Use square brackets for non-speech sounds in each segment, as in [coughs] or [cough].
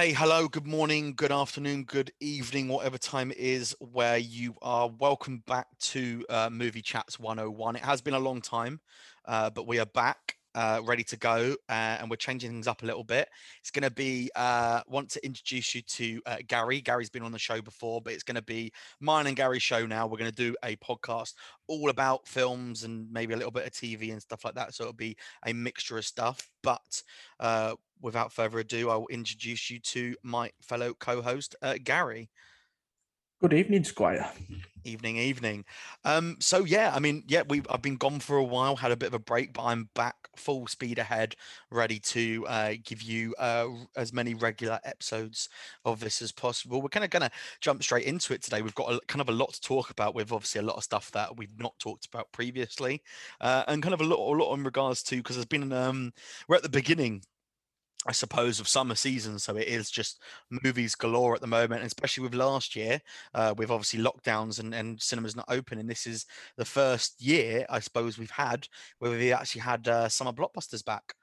Hey, hello, good morning, good afternoon, good evening, whatever time it is where you are. Welcome back to uh, Movie Chats 101. It has been a long time, uh, but we are back, uh, ready to go, uh, and we're changing things up a little bit. It's going to be, uh, want to introduce you to uh, Gary. Gary's been on the show before, but it's going to be mine and Gary's show now. We're going to do a podcast all about films and maybe a little bit of TV and stuff like that. So it'll be a mixture of stuff, but uh, without further ado, I will introduce you to my fellow co-host, uh, Gary. Good evening, Squire. Evening, evening. Um, so yeah, I mean, yeah, we I've been gone for a while, had a bit of a break, but I'm back full speed ahead, ready to uh, give you uh, as many regular episodes of this as possible. We're kind of gonna jump straight into it today. We've got a, kind of a lot to talk about with obviously a lot of stuff that we've not talked about previously, uh, and kind of a lot, a lot in regards to because there's been um, we're at the beginning I suppose, of summer season. So it is just movies galore at the moment, especially with last year, uh, with obviously lockdowns and, and cinemas not open. And this is the first year, I suppose, we've had where we actually had uh, summer blockbusters back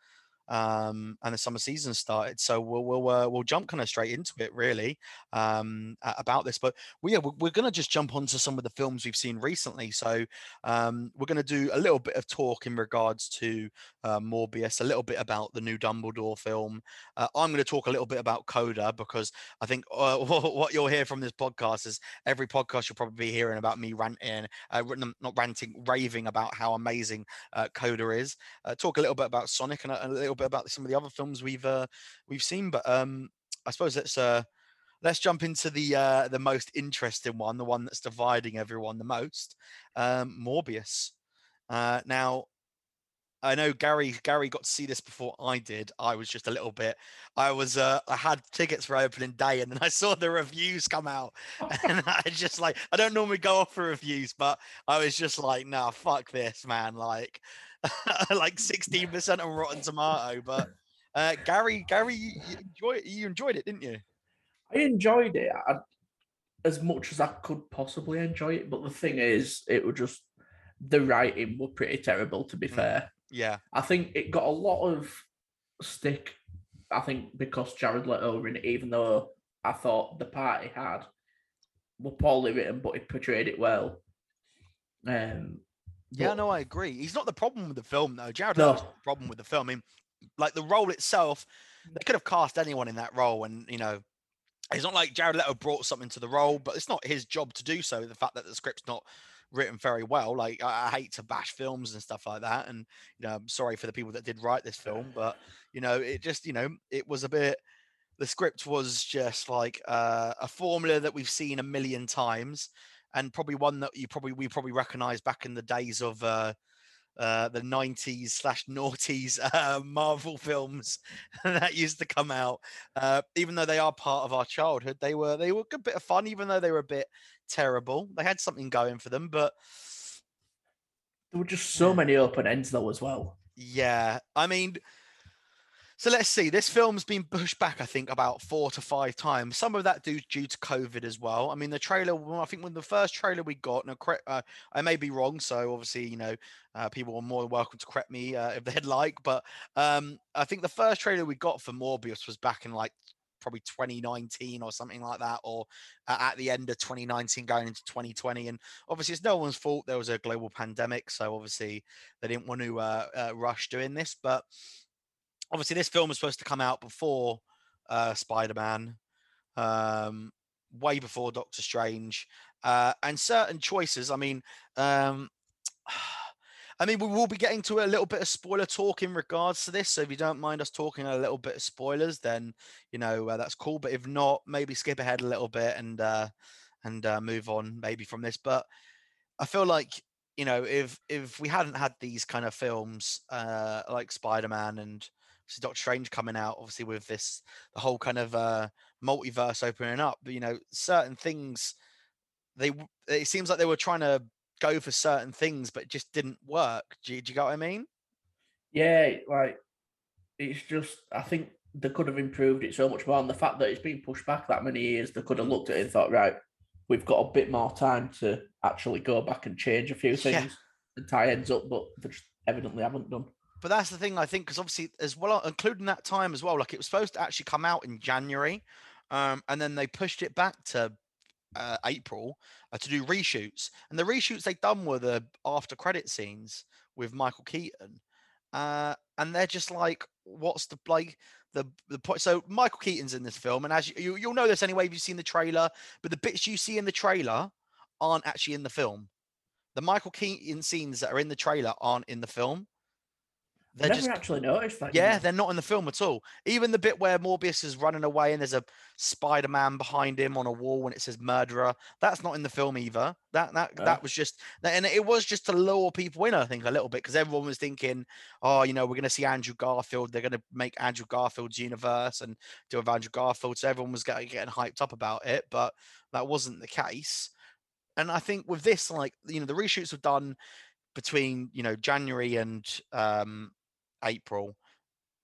um, and the summer season started. So we'll we'll uh, we'll jump kind of straight into it really um, about this. But we, yeah, we're, going to just jump onto some of the films we've seen recently. So um, we're going to do a little bit of talk in regards to uh, Morbius, a little bit about the new Dumbledore film. Uh, I'm going to talk a little bit about Coda because I think uh, [laughs] what you'll hear from this podcast is every podcast you'll probably be hearing about me ranting, uh, not ranting, raving about how amazing uh, Coda is. talk a little bit about Sonic and a, a little bit about some of the other films we've uh, we've seen, but um, I suppose let's uh, let's jump into the uh, the most interesting one, the one that's dividing everyone the most, um, Morbius. Uh, now, I know Gary Gary got to see this before I did. I was just a little bit. I was uh, I had tickets for opening day, and then I saw the reviews come out, [laughs] [laughs] and I just like I don't normally go off for reviews, but I was just like, nah, fuck this, man. Like [laughs] like 16% on Rotten Tomato. But uh, Gary, Gary, you, you enjoyed you enjoyed it, didn't you? I enjoyed it I, as much as I could possibly enjoy it. But the thing is, it was just the writing were pretty terrible. To be mm. fair, yeah, I think it got a lot of stick. I think because Jared Leto in it, even though I thought the part he had were poorly written, but he portrayed it well. Um, yeah, no, I agree. He's not the problem with the film, though. Jared no. Leto's the problem with the film. I mean, like the role itself, they could have cast anyone in that role, and you know, it's not like Jared Leto brought something to the role, but it's not his job to do so. The fact that the script's not written very well, like I, I hate to bash films and stuff like that, and you know, I'm sorry for the people that did write this film, but you know, it just, you know, it was a bit. The script was just like uh, a formula that we've seen a million times and probably one that you probably we probably recognize back in the days of uh, uh, the 90s slash noughties [laughs] uh, Marvel films [laughs] that used to come out. Uh, even though they are part of our childhood, they were they were a good bit of fun, even though they were a bit terrible. They had something going for them, but there were just so many open ends though as well. Yeah, I mean, so let's see. This film's been pushed back, I think, about four to five times. Some of that due due to COVID as well. I mean, the trailer. I think when the first trailer we got, now, uh, I may be wrong. So obviously, you know, uh, people are more than welcome to correct me uh, if they'd [laughs] like. But um, I think the first trailer we got for Morbius was back in like probably 2019 or something like that, or uh, at the end of 2019 going into 2020. And obviously, it's no one's fault. There was a global pandemic, so obviously they didn't want to uh, uh, rush doing this. But obviously this film was supposed to come out before uh, Spider-Man, um, way before Doctor Strange, uh, and certain choices. I mean, um, [sighs] I mean, we will be getting to a little bit of spoiler talk in regards to this. So if you don't mind us talking a little bit of spoilers, then you know uh, that's cool. But if not, maybe skip ahead a little bit and uh, and uh, move on maybe from this. But I feel like you know if if we hadn't had these kind of films uh, like Spider Man and obviously Doctor Strange coming out, obviously with this the whole kind of uh, multiverse opening up. But, you know, certain things they it seems like they were trying to go for certain things, but just didn't work. Do you, do you get what I mean? Yeah, like it's just I think they could have improved it so much more. And the fact that it's been pushed back that many years, they could have looked at it and thought, right, we've got a bit more time to actually go back and change a few things yeah. and tie ends up, but they just evidently haven't done. But that's the thing I think because obviously as well, including that time as well, like it was supposed to actually come out in January, um, and then they pushed it back to uh, April uh, to do reshoots, and the reshoots they done were the after credit scenes with Michael Keaton, uh, and they're just like, what's the like the the point? So Michael Keaton's in this film, and as you, you will know this anyway if you've seen the trailer, but the bits you see in the trailer aren't actually in the film. The Michael Keaton scenes that are in the trailer aren't in the film. They're never just, actually noticed that. Yeah, they're not in the film at all. Even the bit where Morbius is running away and there's a Spider-Man behind him on a wall when it says murderer. That's not in the film either. That that oh. that was just and it was just to lure people in, I think, a little bit because everyone was thinking, oh, you know, we're going to see Andrew Garfield. They're going to make Andrew Garfield's universe and do with Andrew Garfield. So everyone was getting, getting hyped up about it, but that wasn't the case. And I think with this, like you know, the reshoots were done between you know January and um April,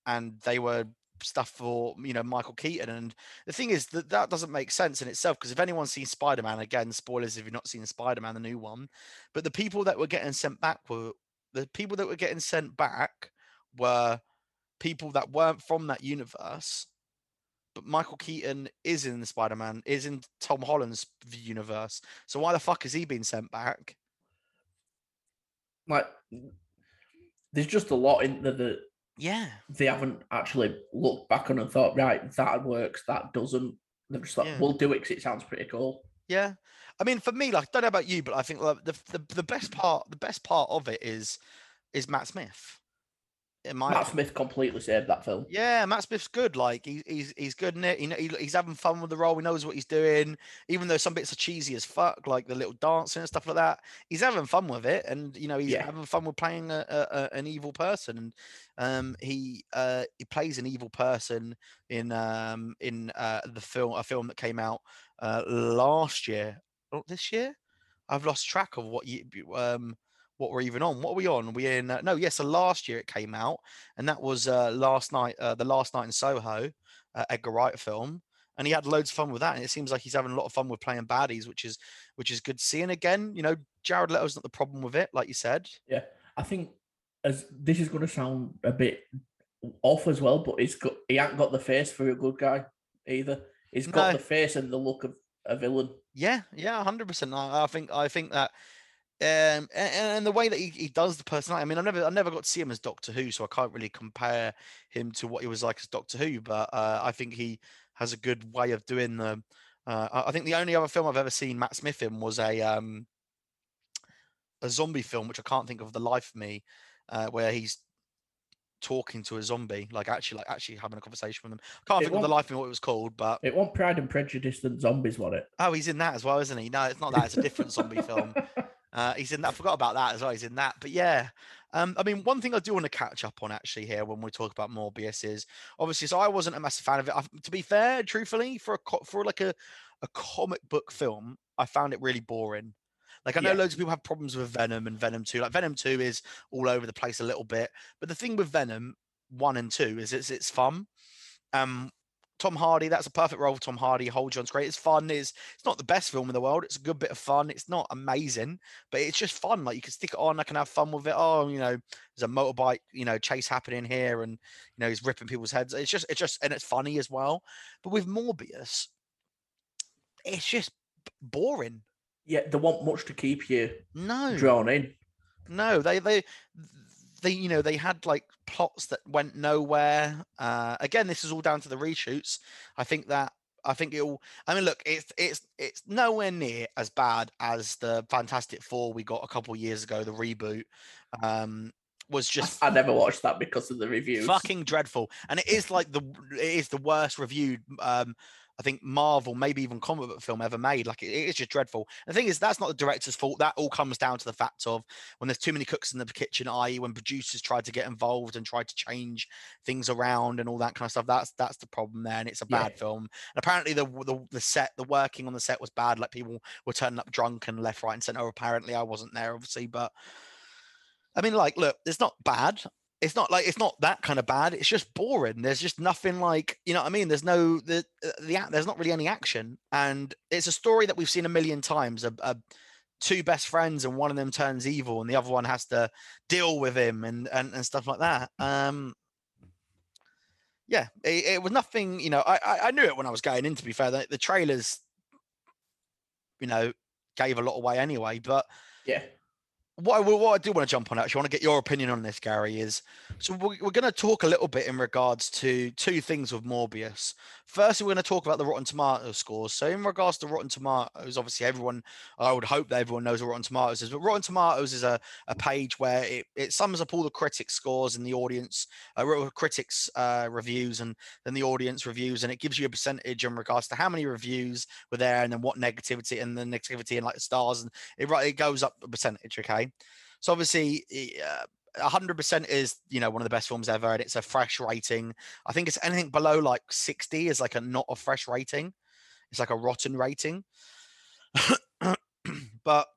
and they were stuff for you know Michael Keaton. And the thing is that that doesn't make sense in itself because if anyone's seen Spider Man, again, spoilers if you've not seen Spider Man, the new one, but the people that were getting sent back were the people that were getting sent back were people that weren't from that universe. But Michael Keaton is in the Spider Man, is in Tom Holland's universe. So why the fuck is he being sent back? Like there's just a lot in there that yeah. they haven't actually looked back on and thought right that works that doesn't. They're just like yeah. we'll do it because it sounds pretty cool. Yeah. I mean for me like I don't know about you but i think like, the, the the best part the best part of it is is matt smith in my Matt Smith completely saved that film. Yeah, Matt Smith's good. Like he, he's he's good in it. He, he, he's having fun with the role. He knows what he's doing. Even though some bits are cheesy as fuck, like the little dancing and stuff like that, he's having fun with it. And you know, he's yeah. having fun with playing a, a, an evil person. And um, he uh, he plays an evil person in um, in uh, the film a film that came out uh, last year. Oh, this year, I've lost track of what you um what we're even on. What are we on? we in? Uh, no, yes. So last year it came out, and that was uh, last night. Uh, the last night in Soho, uh, Edgar Wright film, and he had loads of fun with that. And it seems like he's having a lot of fun with playing baddies, which is which is good to see. And again, you know, Jared Leto's not the problem with it, like you said. Yeah, I think as this is going to sound a bit off as well, but he's got he ain't got the face for a good guy either. He's got no. the face and the look of a villain. Yeah, yeah, hundred percent. I think I think that um, and, and, the way that he, he does the personality. I mean, I've never I never got to see him as Doctor Who, so I can't really compare him to what he was like as Doctor Who. But uh, I think he has a good way of doing the. Uh, I think the only other film I've ever seen Matt Smith in was a um, a zombie film, which I can't think of the life of me, uh, where he's talking to a zombie, like actually, like actually having a conversation with them. I can't it think of the life of me what it was called, but it won't Pride and Prejudice and zombies, was it? Oh, he's in that as well, isn't he? No, it's not that. It's a different zombie film. [laughs] Uh, he's in that. I forgot about that as well. He's in that. But yeah, um, I mean, one thing I do want to catch up on actually here when we talk about Morbius is obviously. So I wasn't a massive fan of it. I, to be fair, truthfully, for a for like a a comic book film, I found it really boring. Like I know yeah. loads of people have problems with Venom and Venom 2. Like Venom 2 is all over the place a little bit. But the thing with Venom 1 and 2 is it's it's fun. Um Tom Hardy, that's a perfect role for Tom Hardy. Hold John's great. It's fun. It's it's not the best film in the world. It's a good bit of fun. It's not amazing, but it's just fun. Like you can stick it on. I can have fun with it. Oh, you know, there's a motorbike, you know, chase happening here, and you know he's ripping people's heads. It's just it's just and it's funny as well. But with Morbius, it's just boring. Yeah, they want much to keep you no drawn in. No, they they they you know they had like plots that went nowhere uh again this is all down to the reshoots i think that i think it'll i mean look it's it's it's nowhere near as bad as the fantastic four we got a couple years ago the reboot um was just I never watched that because of the reviews. Fucking dreadful. And it is like the it is the worst reviewed um I think Marvel, maybe even comic book film ever made. Like it, it's just dreadful. The thing is, that's not the director's fault. That all comes down to the fact of when there's too many cooks in the kitchen, i.e., when producers tried to get involved and tried to change things around and all that kind of stuff. That's that's the problem there, and it's a bad yeah. film. And apparently, the, the the set, the working on the set was bad. Like people were turning up drunk and left, right, and center. Apparently, I wasn't there, obviously, but. I mean, like, look, it's not bad it's not like it's not that kind of bad. It's just boring. There's just nothing like you know what I mean. There's no the the there's not really any action, and it's a story that we've seen a million times. A, a two best friends and one of them turns evil and the other one has to deal with him and and, and stuff like that. Um, yeah, it, it was nothing. You know, I, I, I knew it when I was going in. To be fair, the, the trailers, you know, gave a lot away anyway. But Yeah. What I, what I do want to jump on actually, want to get your opinion on this, Gary. Is so we're, we're going to talk a little bit in regards to two things with Morbius. First, we're going to talk about the Rotten Tomatoes scores. So, in regards to Rotten Tomatoes, obviously everyone, I would hope that everyone knows what Rotten Tomatoes is. But Rotten Tomatoes is a, a page where it, it sums up all the critics scores and the audience, uh, critics uh, reviews and then the audience reviews, and it gives you a percentage in regards to how many reviews were there and then what negativity and the negativity and like the stars and it it goes up a percentage. Okay, so obviously. Uh, 100% is you know one of the best films ever and it's a fresh rating. I think it's anything below like 60 is like a not a fresh rating. It's like a rotten rating. [clears throat] But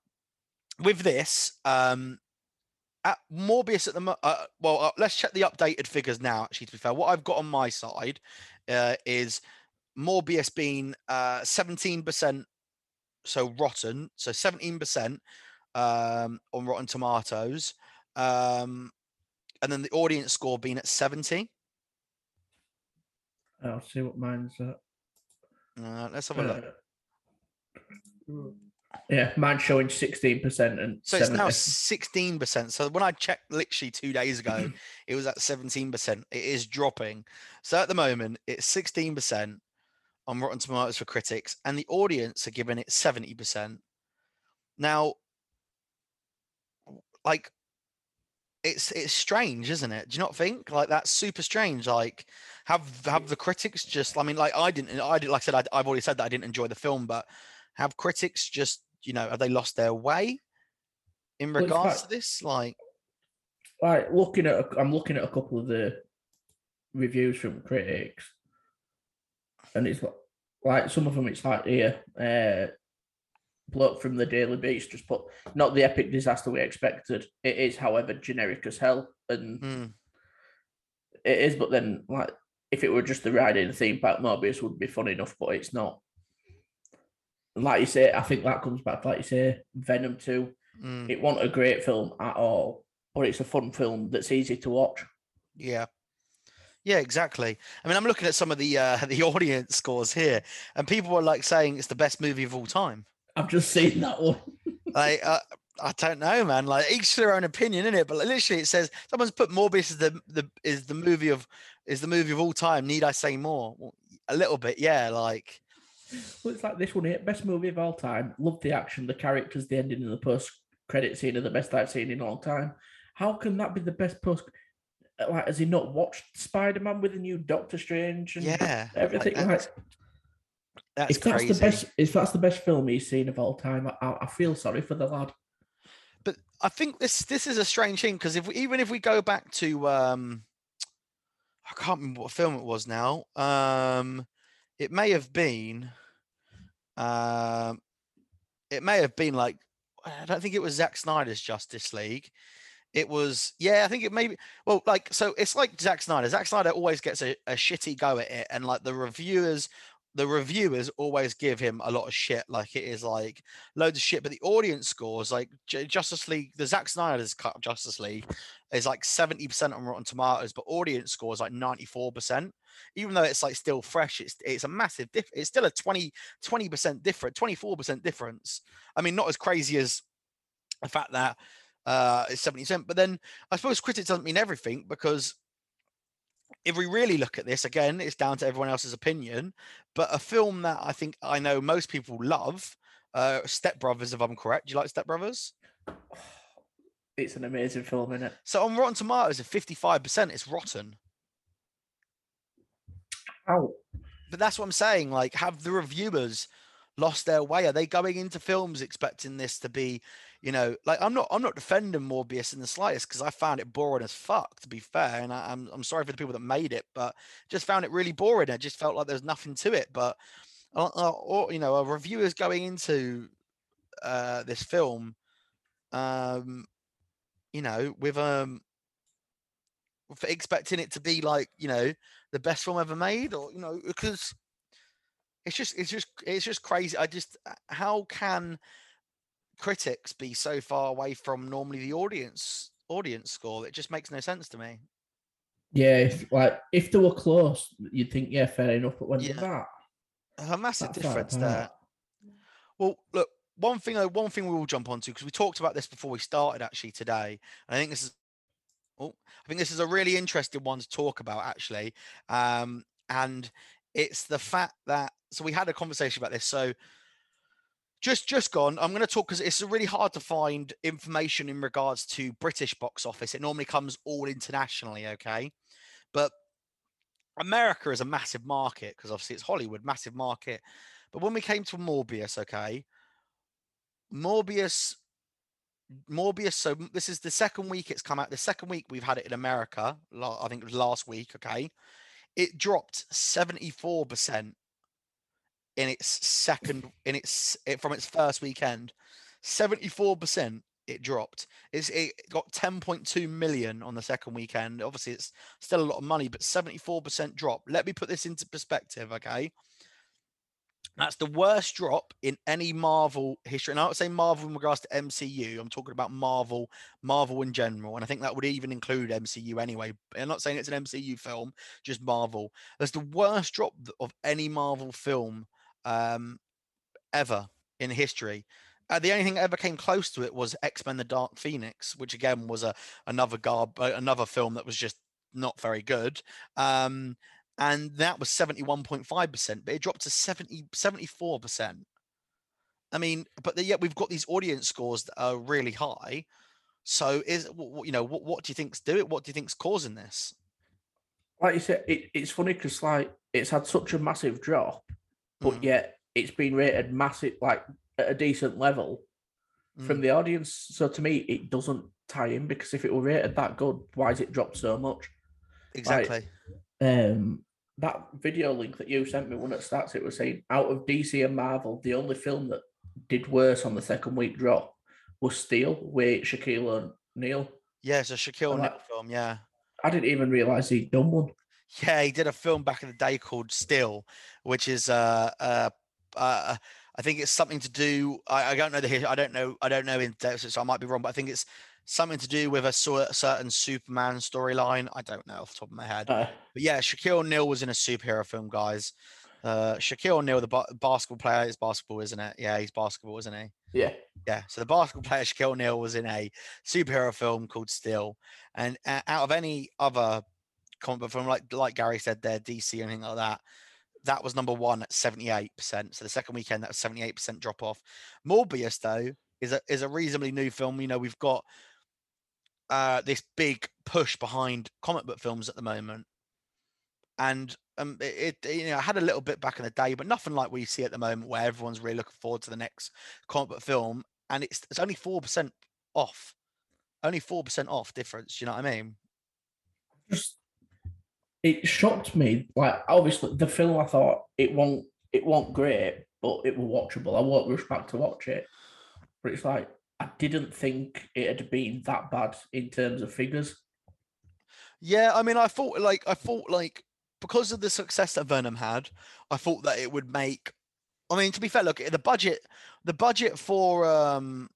with this um at morbius at the uh, well uh, let's check the updated figures now actually to be fair. What i've got on my side uh, is morbius being uh 17% so rotten so 17% um on rotten tomatoes um and then the audience score being at 70 I'll see what mine's at. uh, let's have a look Uh, Yeah, mine's showing sixteen percent and So it's 70. now sixteen percent. So when I checked literally two days ago, [clears throat] it was at seventeen percent. It is dropping. So at the moment, it's sixteen percent on Rotten Tomatoes for critics, and the audience are giving it seventy percent. Now, like, it's it's strange, isn't it? Do you not think like that's super strange? Like, have have the critics just? I mean, like I didn't. I did. Like I said, I, I've already said that I didn't enjoy the film, but have critics just you know have they lost their way in regards quite- to this? Like, like looking at I'm looking at a couple of the reviews from critics, and it's like, like some of them it's like here, uh, bloke from the Daily Beast just put not the epic disaster we expected. It is, however, generic as hell, and mm, it is. But then, like, if it were just the ride in a theme park, Morbius would be fun enough, but it's not. Like you say, I think that comes back, like you say, Venom Two. mm, It wasn't a great film at all, but it's a fun film that's easy to watch. yeah. Yeah, exactly. I mean, I'm looking at some of the uh, [laughs] the audience scores here, and people were like saying it's the best movie of all time. I've just seen that one. [laughs] like uh, I don't know, man. Like each their own opinion, in it. But literally, it says someone's put Morbius is the the is the movie of is the movie of all time. Need I say more? Well, a little bit, yeah. Like Well, it's like this one here, best movie of all time. Love the action, the characters, the ending, and the post credit scene are the best I've seen in a long time. How can that be the best post? Like, has he not watched Spider Man with the new Doctor Strange and yeah, everything? Like, that's, that's if that's crazy. the best, if that's the best film he's seen of all time, I, I feel sorry for the lad. but I think this this is a strange thing because if we, even if we go back to um, I can't remember what film it was now. Um, it may have been, um, it may have been like I don't think it was Zack Snyder's Justice League. It was yeah, I think it may be well like so it's like Zack Snyder. Zack Snyder always gets a, a shitty go at it, and like the reviewers the reviewers always give him a lot of shit. Like it is like loads of shit, but the audience scores like J- Justice League, the Zack Snyder's cut Justice League is like 70% on Rotten Tomatoes, but audience scores like 94%. Even though it's like still fresh, it's it's a massive diff. It's still a 20 20% different, 24% difference. I mean, not as crazy as the fact that uh it's 70%, but then I suppose critics doesn't mean everything because if we really look at this again, it's down to everyone else's opinion. But a film that I think I know most people love, uh, Step Brothers, if I'm correct. Do you like Step Brothers? [sighs] It's an amazing film, isn't it? So on Rotten Tomatoes, at 55%, it's rotten. How? But that's what I'm saying. Like, have the reviewers lost their way? Are they going into films expecting this to be, you know, like I'm not I'm not defending Morbius in the slightest because I found it boring as fuck, to be fair. And I, I'm I'm sorry for the people that made it, but just found it really boring. I just felt like there's nothing to it. But uh, uh, or you know, a reviewers going into uh this film, um, you know, with um for expecting it to be like you know the best film ever made or you know because it's just it's just it's just crazy i just uh, how can critics be so far away from normally the audience audience score? It just makes no sense to me. Yeah, if like if they were close, you'd think yeah, fair enough. But when Yeah. that, A massive that difference there. Well, look, one thing, one thing we will jump onto because we talked about this before we started actually today. And I think this is, oh, I think this is a really interesting one to talk about actually. Um, and it's the fact that so we had a conversation about this. So just just gone. I'm going to talk because it's really hard to find information in regards to British box office. It normally comes all internationally, okay, but America is a massive market because obviously it's Hollywood, massive market. But when we came to Morbius, okay, Morbius, Morbius. So this is the second week it's come out. The second week we've had it in America. I think it was last week. Okay, it dropped seventy four percent in its second in its it, from its first weekend. Seventy four percent it dropped. It's it got ten point two million on the second weekend. Obviously, it's still a lot of money, but seventy four percent drop. Let me put this into perspective. Okay, that's the worst drop in any Marvel history. And I don't say Marvel in regards to MCU. I'm talking about Marvel, Marvel in general. And I think that would even include MCU anyway. I'm not saying it's an MCU film, just Marvel. That's the worst drop of any Marvel film um, ever in history. Uh, the only thing that ever came close to it was X Men: The Dark Phoenix, which again was a another garb, uh, another film that was just not very good. Um, and that was 71.5%, but it dropped to 70, 74%. I mean, but the, yet we've got these audience scores that are really high. So is you know what what do you think's do it? What do you think's causing this? like you said, it, it's funny because like it's had such a massive drop, but Mhm, yet it's been rated massive, like at a decent level from mhm. the audience. So to me, it doesn't tie in because if it were rated that good, why is it dropped so much? exactly. Um, that video link that you sent me when it starts, it was saying out of DC and Marvel, the only film that did worse on the second week drop was Steel with Shaquille O'Neal. Yeah, it's a Shaquille And O'Neal that- film. Yeah, I didn't even realize he'd done one. yeah, he did a film back in the day called Steel, which is uh uh. uh I think it's something to do. I, I don't know the. his- I don't know. I don't know in depth, so I might be wrong. But I think it's something to do with a certain Superman storyline. I don't know off the top of my head. Uh, But yeah, Shaquille O'Neal was in a superhero film, guys. Uh, Shaquille O'Neal, the ba- basketball player, is basketball, isn't it? Yeah, he's basketball, isn't he? yeah, Yeah. So the basketball player Shaquille O'Neal was in a superhero film called Steel. and uh, out of any other comic book film, like like Gary said, there DC anything like that, that was number one at seventy eight percent. So the second weekend, that was seventy eight percent drop off. Morbius though is a is a reasonably new film. You know, we've got uh, this big push behind comic book films at the moment, and um, it, it you know had a little bit back in the day, but nothing like we see at the moment, where everyone's really looking forward to the next comic book film, and it's it's only four percent off, only four percent off difference. You know what I mean? just it shocked me. Like obviously the film, I thought it won't it won't great, but it was watchable. I won't rush back to watch it. But it's like I didn't think it had been that bad in terms of figures. Yeah, I mean, I thought like I thought like because of the success that Venom had, I thought that it would make. I mean, to be fair, look, the budget, the budget for um,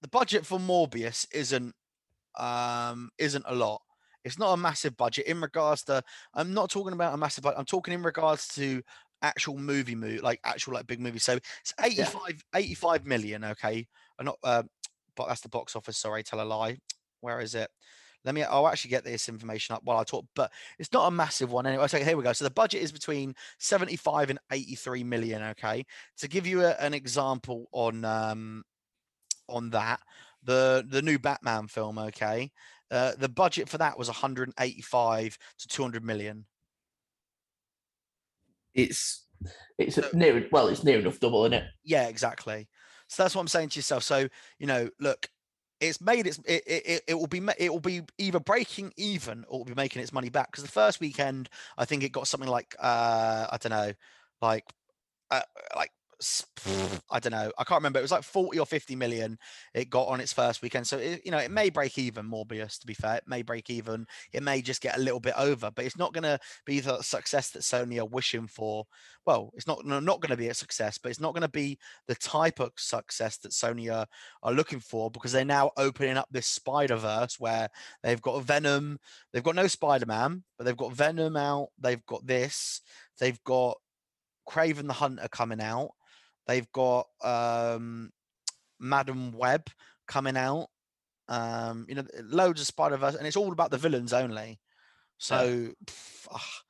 the budget for Morbius isn't um isn't a lot. It's not a massive budget in regards to. I'm not talking about a massive budget. I'm talking in regards to actual movie movie like actual like big movie So it's 85 85 million. Okay, not. Uh, but that's the box office. Sorry, tell a lie. Where is it? Let me. I'll actually get this information up while I talk. But it's not a massive one anyway. So here we go. So the budget is between 75 and 83 million. Okay. To give you a, an example on um on that, the the new Batman film. Okay. Uh, the budget for that was 185 to 200 million. It's it's So- near well, it's near enough double, isn't it? Yeah, exactly. So that's what I'm saying to yourself. So you know, look, it's made its it it, it- will be it will be either breaking even or will be making its money back. Because the first weekend, I think it got something like uh I don't know, like uh, like I don't know. I can't remember. It was like 40 or 50 million it got on its first weekend. So, it, you know, it mm. may break even, Morbius, to be fair. It may break even. It may just get a little bit over, but it's not going to be the success that Sony are wishing for. Well, it's not, not going to be a success, but it's not going to be the type of success that Sony are, are looking for because they're now opening up this Spider Verse where they've got Venom. They've got no Spider Man, but they've got Venom out. They've got this. They've got Kraven the Hunter coming out. They've got um, Madame Web coming out. Um, you know, loads of Spider Verse, and it's all about the villains only. So, yeah. pff, ah,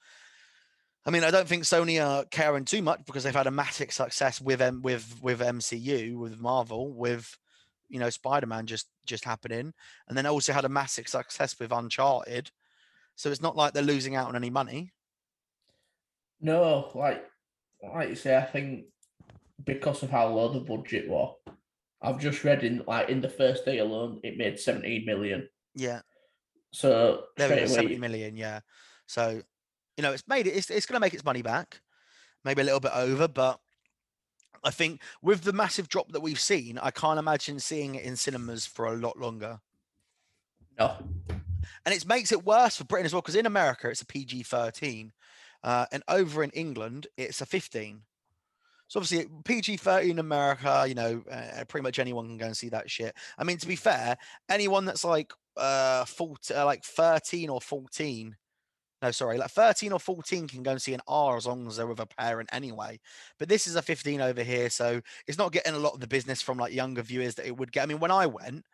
I mean, I don't think Sony are caring too much because they've had a massive success with M- with with MCU, with Marvel, with you know Spider Man just just happening, and then also had a massive success with Uncharted. So it's not like they're losing out on any money. No, like like you say, I think because of how low the budget was, I've just read in like in the first day alone, it made 17 million. Yeah. So there we go, 70 million, yeah. So, you know, it's made it, it's, it's going to make its money back, maybe a little bit over, but I think with the massive drop that we've seen, I can't imagine seeing it in cinemas for a lot longer. No. And it makes it worse for Britain as well, because in America, it's a PG 13. Uh, and over in England, it's a 15. So obviously PG 13 in America, you know, uh, pretty much anyone can go and see that shit. I mean, to be fair, anyone that's like uh, 14, uh like 13 or 14, no, sorry, like 13 or 14 can go and see an R as long as they're with a parent anyway. But this is a 15 over here, so it's not getting a lot of the business from like younger viewers that it would get. I mean, when I went,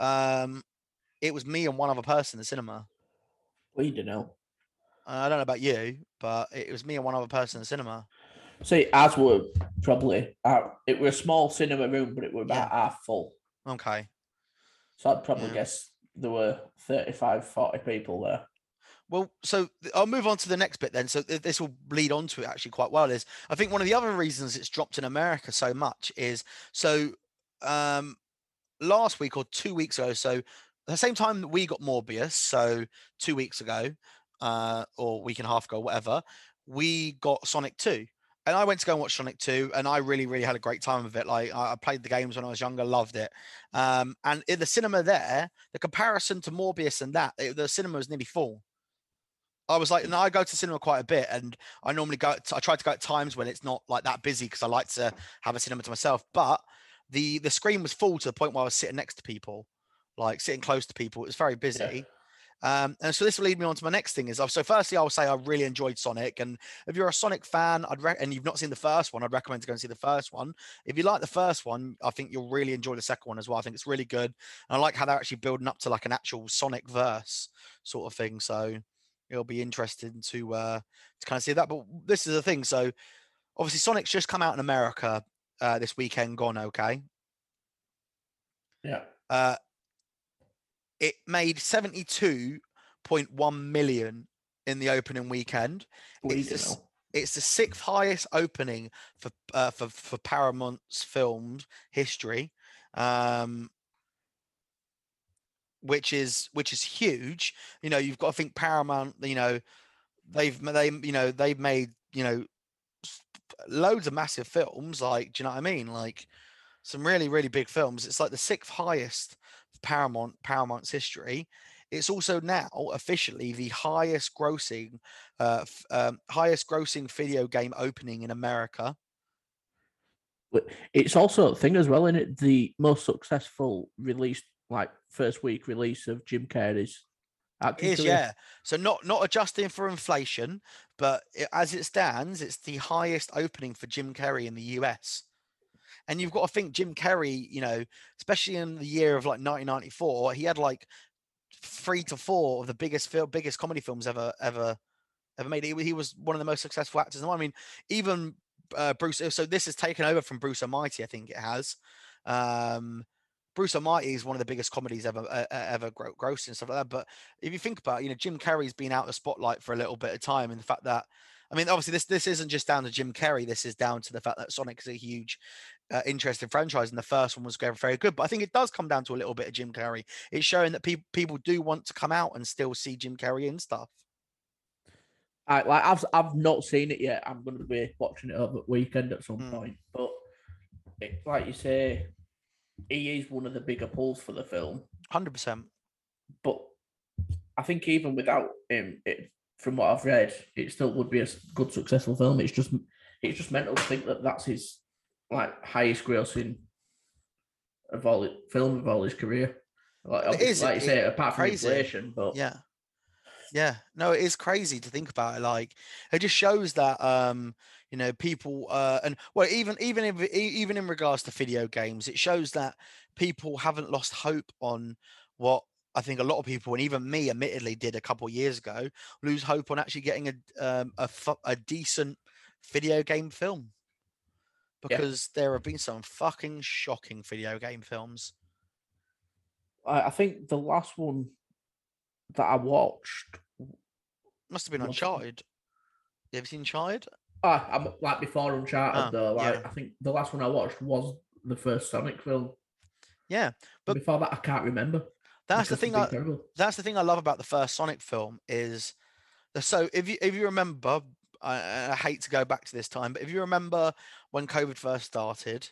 um, it was me and one other person in the cinema. We don't know. I don't know about you, but it was me and one other person in the cinema. See, as were probably uh, it was a small cinema room, but it was about yeah. half full. Okay. So I'd probably yeah. guess there were 35, 40 people there. Well, so I'll move on to the next bit then. So this will lead on to it actually quite well. Is I think one of the other reasons it's dropped in America so much is so um last week or two weeks ago. So the same time that we got Morbius, so two weeks ago, uh, or week and a half ago, whatever, we got Sonic 2 and I went to go and watch Sonic 2, and I really, really had a great time of it. Like I played the games when I was younger, loved it. Um, and in the cinema there, the comparison to Morbius and that, it, the cinema was nearly full. I was like, and I go to cinema quite a bit, and I normally go. To, I try to go at times when it's not like that busy because I like to have a cinema to myself. But the the screen was full to the point where I was sitting next to people, like sitting close to people. It was very busy. Yeah. Um, and so this will lead me on to my next thing is so firstly I'll say I really enjoyed Sonic and if you're a Sonic fan I'd re- and you've not seen the first one I'd recommend to go and see the first one. If you like the first one I think you'll really enjoy the second one as well. I think it's really good and I like how they're actually building up to like an actual Sonic verse sort of thing so it'll be interesting to uh to kind of see that. But this is the thing so obviously Sonic's just come out in America uh this weekend gone okay? Yeah. Uh it made 72.1 million in the opening weekend. It's the, it's the, sixth highest opening for uh, for for Paramount's films history, um, which is which is huge. You know, you've got to think Paramount. You know, they've they you know they've made you know loads of massive films. Like, do you know what I mean? Like some really really big films. It's like the sixth highest Paramount Paramount's history. It's also now officially the highest grossing, uh, um, highest grossing video game opening in America. It's also a thing as well, in it the most successful release, like first week release of Jim Carrey's. It is, yeah. So not not adjusting for inflation, but it, as it stands, it's the highest opening for Jim Carrey in the US. And you've got to think Jim Carrey, you know, especially in the year of like 1994, he had like three to four of the biggest film, biggest comedy films ever, ever, ever made. He, he was one of the most successful actors. I mean, even uh, Bruce. So this is taken over from Bruce Almighty, I think it has. Um, Bruce Almighty is one of the biggest comedies ever uh, ever grossed and stuff like that. But if you think about, it, you know, Jim Carrey's been out of the spotlight for a little bit of time, and the fact that I mean, obviously, this this isn't just down to Jim Carrey. This is down to the fact that Sonic is a huge, uh, interesting franchise, and the first one was very, very good. But I think it does come down to a little bit of Jim Carrey. It's showing that people people do want to come out and still see Jim Carrey and stuff. I like I've I've not seen it yet. I'm going to be watching it over the weekend at some Mm. point. But it, like you say, he is one of the bigger pulls for the film. Hundred percent. But I think even without him, it, from what I've read, it still would be a good successful film. It's just it's just mental to think that that's his like highest grossing of all film of all his career. Like, It is, like you it- say, apart from crazy. inflation, but Yeah. Yeah. No, it is crazy to think about it. Like it just shows that um, you know, people uh and well even even if even in regards to video games, it shows that people haven't lost hope on what I think a lot of people, and even me, admittedly, did a couple of years ago, lose hope on actually getting a um, a, a decent video game film Yeah. because there have been some fucking shocking video game films. I, I think the last one that I watched Must have been Uncharted. You ever seen Uncharted? Ah, I'm like before Uncharted Ah, though. Like yeah. I think the last one I watched was the first Sonic film. Yeah, But but before that, I can't remember. that's the thing. I, terrible. that's the thing I love about the first Sonic film is so if you if you remember, I, I hate to go back to this time, but if you remember when COVID first started,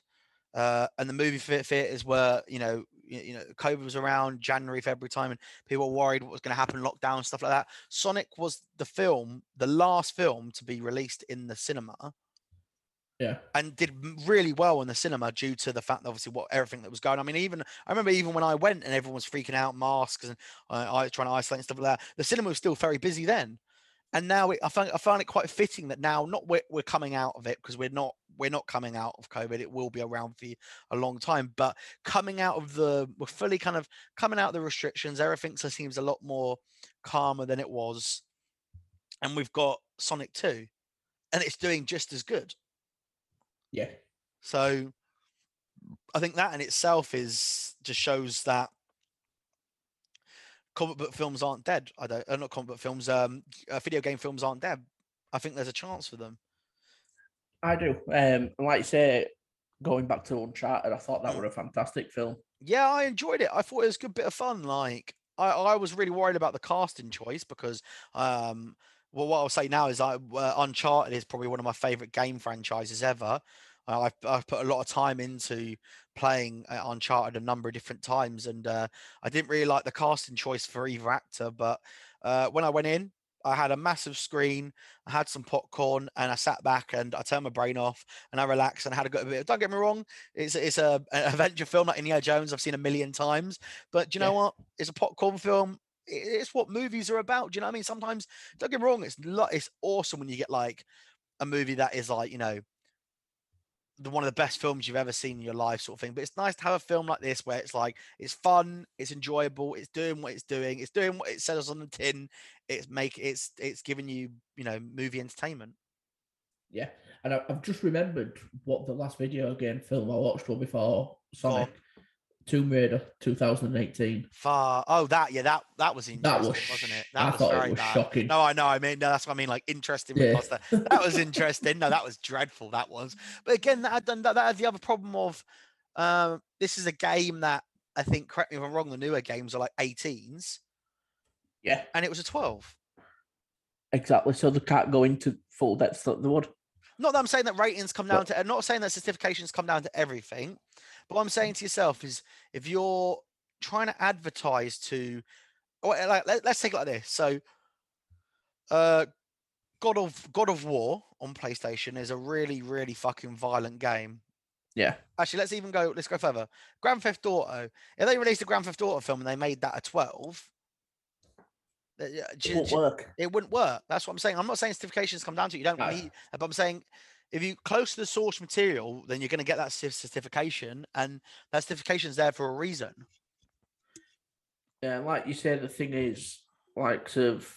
uh, and the movie thea- theaters were you know you, you know COVID was around January February time, and people were worried what was going to happen, lockdown stuff like that. Sonic was the film, the last film to be released in the cinema. Yeah, and did really well in the cinema due to the fact that obviously what everything that was going. I mean, even I remember even when I went and everyone was freaking out, masks and uh, I was trying to isolate and stuff like that. The cinema was still very busy then, and now it, I find I find it quite fitting that now not we're, we're coming out of it because we're not we're not coming out of COVID. It will be around for a long time, but coming out of the we're fully kind of coming out of the restrictions. Everything seems a lot more calmer than it was, and we've got Sonic Two, and it's doing just as good. yeah, So I think that in itself is just shows that comic book films aren't dead. I don't, uh, not comic book films, um, uh, video game films aren't dead. I think there's a chance for them. I do. Um, and like you say, going back to Uncharted, I thought that Mm. were a fantastic film. Yeah, I enjoyed it. I thought it was a good bit of fun. Like I, I was really worried about the casting choice because, um, well, what I'll say now is I uh, Uncharted is probably one of my favorite game franchises ever. Uh, I've I've put a lot of time into playing uh, Uncharted a number of different times, and uh, I didn't really like the casting choice for either actor. But uh, when I went in, I had a massive screen, I had some popcorn, and I sat back and I turned my brain off and I relaxed and had a good bit. Don't get me wrong, it's it's a an [laughs] adventure film like Indiana Jones. I've seen a million times, but do you know Yeah. what? It's a popcorn film. It's what movies are about. Do you know what I mean? Sometimes don't get me wrong. It's it's awesome when you get like a movie that is like you know the one of the best films you've ever seen in your life, sort of thing. But it's nice to have a film like this where it's like it's fun, it's enjoyable, it's doing what it's doing, it's doing what it says on the tin. It's make it's it's giving you you know movie entertainment. Yeah, and I, I've just remembered what the last video game film I watched was before Sonic, Tomb Raider, 2018. Far oh that yeah that that was interesting, That was, wasn't it? That I was thought very it was bad. shocking. No, I know. I mean, no, that's what I mean. Like interesting. Yeah. That, was interesting. No, that was dreadful. That was. But again, that had done that, that had the other problem of um, this is a game that I think. Correct me if I'm wrong. The newer games are like 18s, Yeah, and it was a 12. exactly. So they can't go into full depth that they would. Not that I'm saying that ratings come down But- to. I'm not saying that certifications come down to everything. But what I'm saying to yourself is, if you're trying to advertise to, or like, let, us take it like this. So, uh, God of God of War on PlayStation is a really, really fucking violent game. Yeah, Actually, let's even go. Let's go further. Grand Theft Auto. If they released a Grand Theft Auto film and they made that a 12, th- yeah, it j- won't work. it wouldn't work. That's what I'm saying. I'm not saying certifications come down to it. You don't No. need, but I'm saying if you close to the source material, then you're going to get that certification, and that certification's there for a reason. Yeah, like you say, the thing is, like, of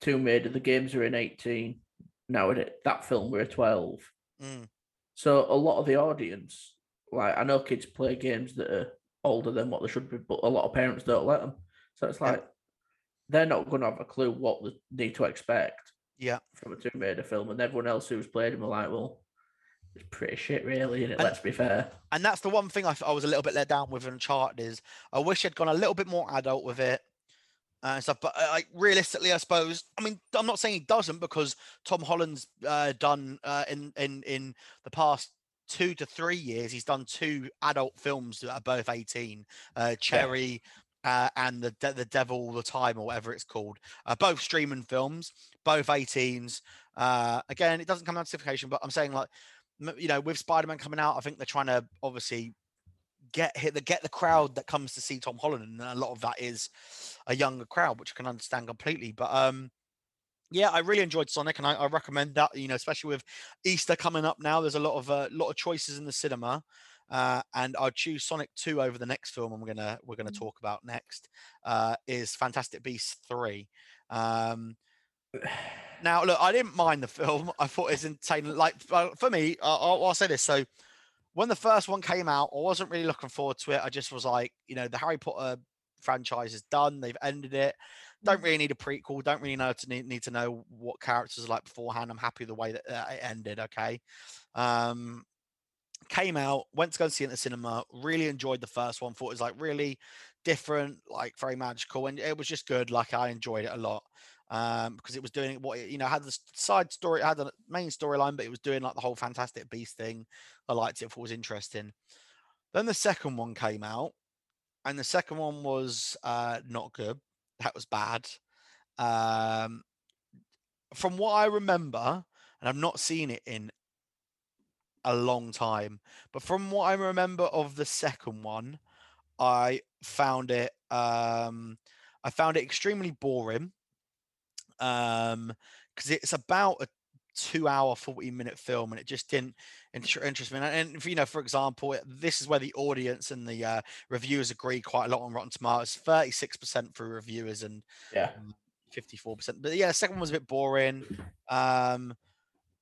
Tomb Raider, the games are in 18. Now, that film were a 12. Mm, So a lot of the audience, like, I know kids play games that are older than what they should be, but a lot of parents don't let them. So it's Yeah. like, they're not going to have a clue what they need to expect Yeah, from a Tomb Raider film. And everyone else who's played him are like, well, it's pretty shit, really, and And- let's be fair. and that's the one thing I, I was a little bit let down with Uncharted is I wish I'd gone a little bit more adult with it. uh, and stuff. But uh, like realistically, I suppose. I mean, I'm not saying he doesn't because Tom Holland's uh, done uh, in in in the past two to three years. He's done two adult films that are both 18. Uh, Cherry. Uh, and the De- the devil all the time or whatever it's called uh, both streaming films both 18s uh, again it doesn't come down to certification but i'm saying like you know with spider-man coming out i think they're trying to obviously get hit the get the crowd that comes to see Tom Holland, and a lot of that is a younger crowd, which I can understand completely. But um, yeah, I really enjoyed Sonic, and I, I recommend that. You know, especially with Easter coming up now, there's a lot of a uh, lot of choices in the cinema. Uh, and I'd choose Sonic 2 over the next film I'm gonna we're gonna mm. talk about next uh, is Fantastic Beasts 3. Um, now, look, I didn't mind the [laughs] film. I thought it was entertaining. Like for me, I'll, I'll say this. So when the first one came out, I wasn't really looking forward to it. I just was like, you know, the Harry Potter franchise is done. They've ended it. Don't mm. really need a prequel. Don't really know to need, need to know what characters are like beforehand. I'm happy the way that uh, it ended. Okay. Um, came out, went to go see it in the cinema. Really enjoyed the first one. Thought it was like really different, like very magical, and it was just good. Like I enjoyed it a lot um, because it was doing what you know had the side story, had the main storyline, but it was doing like the whole Fantastic Beast thing. I liked it. It was interesting. Then the second one came out, and the second one was uh, not good. That was bad. Um, from what I remember, and I've not seen it in a long time, but from what I remember of the second one, I found it um, I found it extremely boring um because it's about a two hour 40 minute film and it just didn't interest me and you know for example this is where the audience and the uh, reviewers agree quite a lot on rotten tomatoes 36% for reviewers and yeah. 54% but yeah the second one was a bit boring um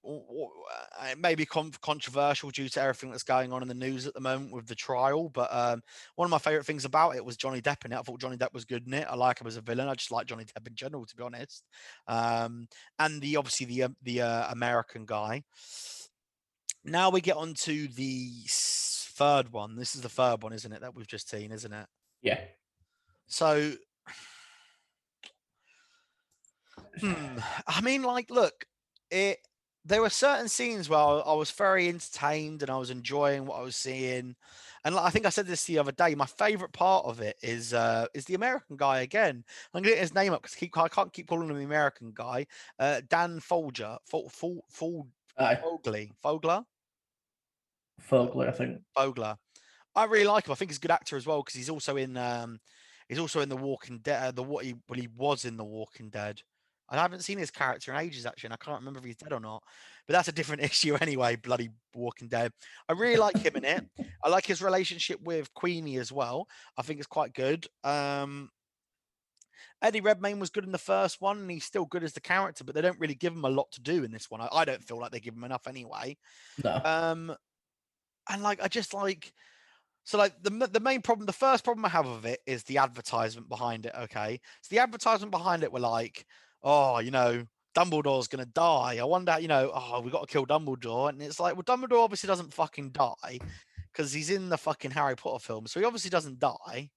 it may be controversial due to everything that's going on in the news at the moment with the trial. But um, one of my favorite things about it was Johnny Depp in it. I thought Johnny Depp was good in it. I like him as a villain. I just like Johnny Depp in general, to be honest. Um, and the obviously the um, the uh, American guy. Now we get on to the third one. This is the third one, isn't it? That we've just seen, isn't it? Yeah. So, hmm, I mean, like, look, it there were certain scenes where I was very entertained and I was enjoying what I was seeing. And like, I think I said this the other day. My favorite part of it is uh, is the American guy again. I'm gonna get his name up because keep I can't keep calling him the American guy. Uh, Dan Folger, Fol, Fol, Fol, Fogler, Fogler, Fogler, I think. Fogler. I really like him. I think he's a good actor as well because he's also in um, he's also in the Walking Dead. Uh, the what he well he was in the Walking Dead. I haven't seen his character in ages, actually, and I can't remember if he's dead or not. But that's a different [laughs] issue anyway. Bloody Walking Dead. I really like him in it. [laughs] I like his relationship with Queenie as well. I think it's quite good. Um, Eddie Redmayne was good in the first one, and he's still good as the character, but they don't really give him a lot to do in this one. I, I don't feel like they give him enough anyway. No. Um, and like I just like so like the the main problem, the first problem I have of it is the advertisement behind it. Okay, so the advertisement behind it were like oh, you know, Dumbledore's gonna die. I wonder, you know, oh, we got to kill Dumbledore, and it's like, well, Dumbledore obviously doesn't fucking die because he's in the fucking Harry Potter film, so he obviously doesn't die.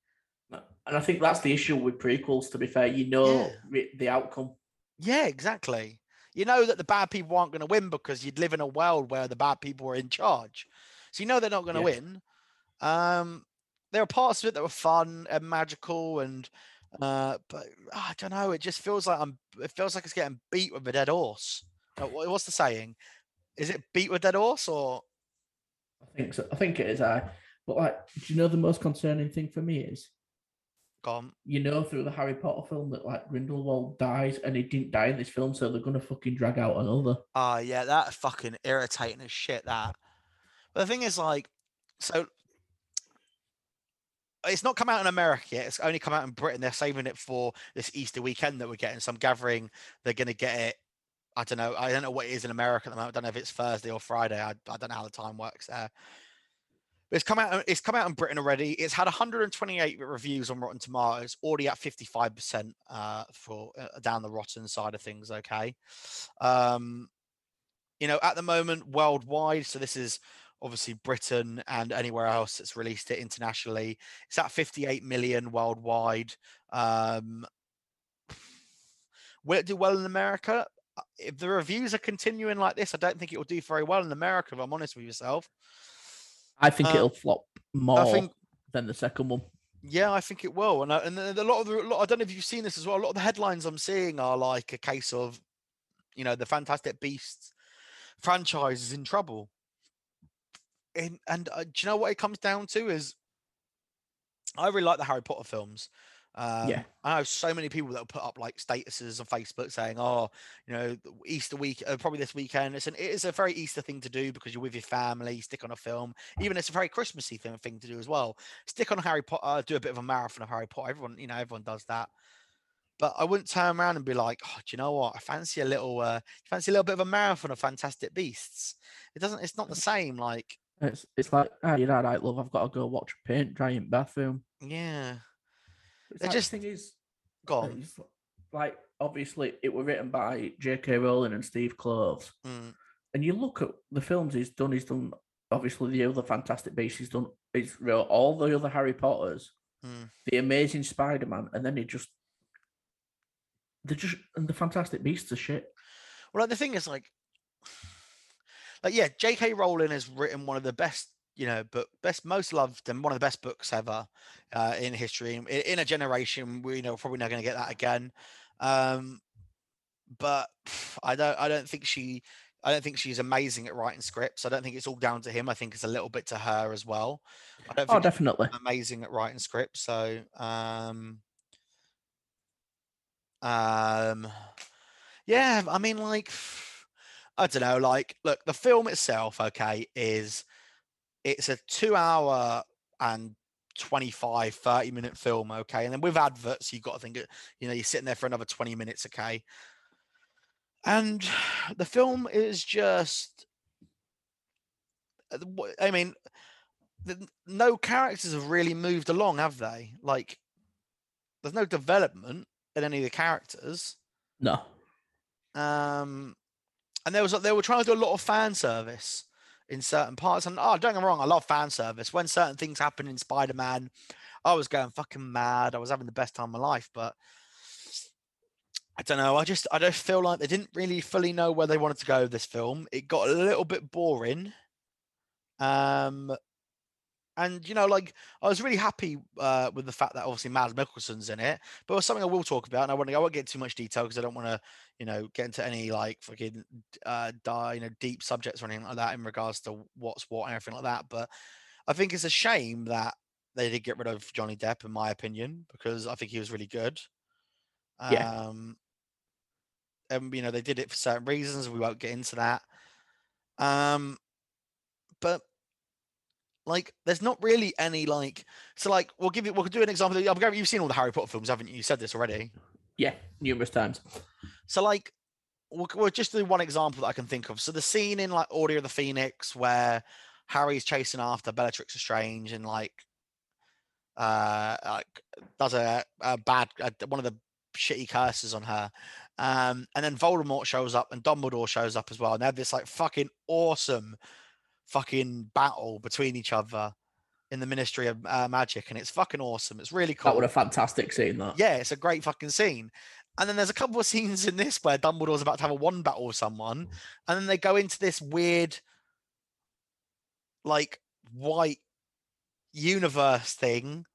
And I think that's the issue with prequels. To be fair, you know yeah. the outcome. Yeah, exactly. You know that the bad people aren't going to win because you'd live in a world where the bad people are in charge. So you know they're not going to yeah. win. Um, there are parts of it that were fun and magical and uh, but I don't know. It just feels like I'm. It feels like it's getting beat with a dead horse. What's the saying? Is it beat with a dead horse or? I think so. I think it is. I. But like, do you know the most concerning thing for me is? Gone. You know, through the Harry Potter film that like Grindelwald dies and he didn't die in this film, so they're gonna fucking drag out another. Ah, uh, yeah, that's fucking irritating as shit. That. But the thing is, like, so it's not come out in America yet. It's only come out in Britain. They're saving it for this Easter weekend that we're getting. So I'm gathering they're going to get it. I don't know. I don't know what it is in America at the moment. I don't know if it's Thursday or Friday. I, I don't know how the time works there. But it's come out. It's come out in Britain already. It's had 128 reviews on Rotten Tomatoes, already at 55 percent uh, for uh, down the rotten side of things. Okay, um, you know, at the moment worldwide. So this is obviously Britain and anywhere else that's released it internationally. It's at 58 million worldwide. Um, Will it do well in America? Uh, If the reviews are continuing like this, I don't think it will do very well in America. If I'm honest with yourself, I think Um, it'll flop more think- than the second one. yeah, I think it will. And I- and a lot of the, lot, I don't know if you've seen this as well. A lot of the headlines I'm seeing are like a case of, you know, the Fantastic Beasts franchise is in trouble. And and uh, do you know what it comes down to is, I really like the Harry Potter films. Um, Yeah. I know so many people that will put up like statuses on Facebook saying, "Oh, you know, Easter week, uh, probably this weekend." It's an it is a very Easter thing to do because you're with your family. Stick on a film, even it's a very Christmassy thing, thing to do as well. Stick on Harry Potter, do a bit of a marathon of Harry Potter. Everyone, you know, everyone does that. But I wouldn't turn around and be like, "Oh, do you know what? I fancy a little, uh, fancy a little bit of a marathon of Fantastic Beasts." It doesn't. It's not the same. Like, It's it's like, oh, you know, right, love, I've got to go watch a paint giant bathroom. yeah, It's like, just- the thing is, gone. on. like obviously it was written by J.K. Rowling and Steve Kloves, Mm, and you look at the films he's done. He's done obviously the other Fantastic Beasts. He's done. He's wrote all the other Harry Potters, mm. the Amazing Spider-Man, and then he just. They're just and the Fantastic Beasts are shit. Well, like, the thing is, like, like yeah, J.K. Rowling has written one of the best, you know, book best, most loved, and one of the best books ever uh, in history. In, in a generation, we you know probably not going to get that again. Um, but [sighs] I don't, I don't think she, I don't think she's amazing at writing scripts. I don't think it's all down to him. I think it's a little bit to her as well. I don't Oh, definitely. amazing at writing scripts. So, um, um, yeah, I mean, like, I don't know. Like, look, the film itself, okay, is it's a two hour and 25, 30 minute film, okay, and then with adverts, you've got to think, you know, you're sitting there for another 20 minutes, okay, and [sighs] the film is just. uh, I mean, the, no characters have really moved along, have they? Like, there's no development in any of the characters. No. Um, and there was they were trying to do a lot of fan service in certain parts. And oh, don't get me wrong, I love fan service. When certain things happen in Spider Man, I was going fucking mad. I was having the best time of my life, but. I don't know. I just I just feel like they didn't really fully know where they wanted to go with this film. It got a little bit boring. Um and you know, like I was really happy uh, with the fact that obviously Mads Mikkelsen's in it, but it was something I will talk about, and I want to I won't get too much detail because I don't want to, you know, get into any like fucking uh, die, you know, deep subjects or anything like that in regards to what's what and everything like that. But I think it's a shame that they did get rid of Johnny Depp, in my opinion, because I think he was really good. Yeah. Um, and you know they did it for certain reasons. We won't get into that. Um, but like, there's not really any like. So like, we'll give you. We'll do an example. You've seen all the Harry Potter films, haven't you? You said this already. Yeah, numerous times. So like, we'll, we'll just do one example that I can think of. So the scene in like Order of the Phoenix where Harry's chasing after Bellatrix Lestrange and like, uh, like does a, a bad uh, one of the shitty curses on her. Um, and then Voldemort shows up and Dumbledore shows up as well. And they have this like fucking awesome fucking battle between each other in the Ministry of uh, Magic, and it's fucking awesome. It's really cool. That would a fantastic scene. That. Yeah, it's a great fucking scene. And then there's a couple of [laughs] scenes in this where Dumbledore's about to have a one battle with someone, and then they go into this weird, like white universe thing.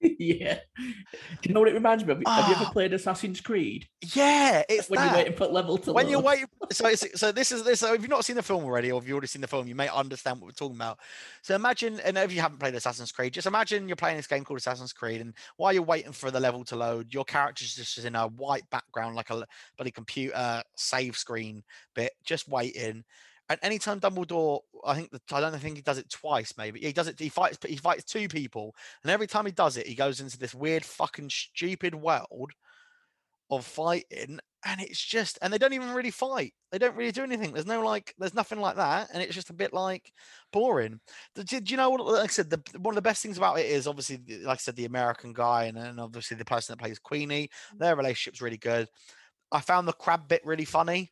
[laughs] yeah. Do you know what it reminds me of? Have you ever Ah. played Assassin's Creed? Yeah, it's when that. you're waiting for level to when you're waiting [laughs] so so this is this so if you've not seen the film already or if you've already seen the film you may understand what we're talking about so imagine and if you haven't played assassin's creed just imagine you're playing this game called assassin's creed and while you're waiting for the level to load your character's just in a white background like a bloody computer save screen bit just waiting and anytime Dumbledore, I think the, I don't think he does it twice. Maybe he does it. He fights. He fights two people, and every time he does it, he goes into this weird, fucking stupid world of fighting, and it's just and they don't even really fight they don't really do anything there's no like there's nothing like that and it's just a bit like boring do, do you know what like i said the, one of the best things about it is obviously like i said the american guy and then obviously the person that plays queenie mm. their relationship's really good i found the crab bit really funny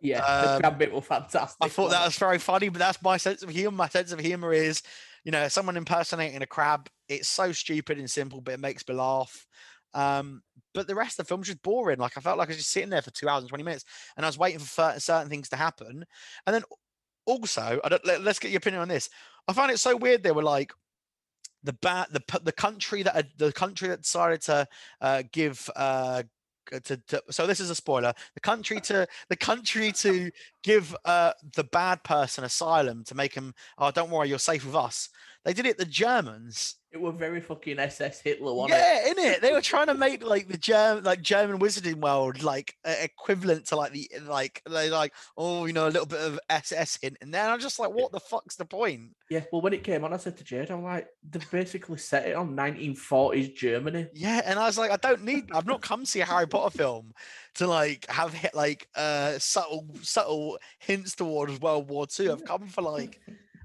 Yeah, Um, the crab bit was fantastic. I thought that was very funny, but that's my sense of humor. My sense of humor is, you know, someone impersonating a crab. It's so stupid and simple, but it makes me laugh. Um, but the rest of the film was just boring. Like I felt like I was just sitting there for two hours and 20 minutes and I was waiting for certain things to happen. And then also, I don't, let, us get your opinion on this. I find it so weird. They were like, the bat the the country that the country that decided to uh, give uh, to, to, so this is a spoiler the country [laughs] to the country to give uh, the bad person asylum to make him oh don't worry you're safe with us they did it the germans it were very fucking SS Hitler, one. yeah, in it. They were trying to make like the German, like German wizarding world, like uh, equivalent to like the like they like oh you know a little bit of SS hint, and then I'm just like, what the fuck's the point? Yeah, well, when it came on, I said to Jade, I'm like, they basically set it on 1940s Germany. Yeah, and I was like, I don't need. I've not come to see a Harry Potter film to like have hit like uh subtle subtle hints towards World War II. I've come for like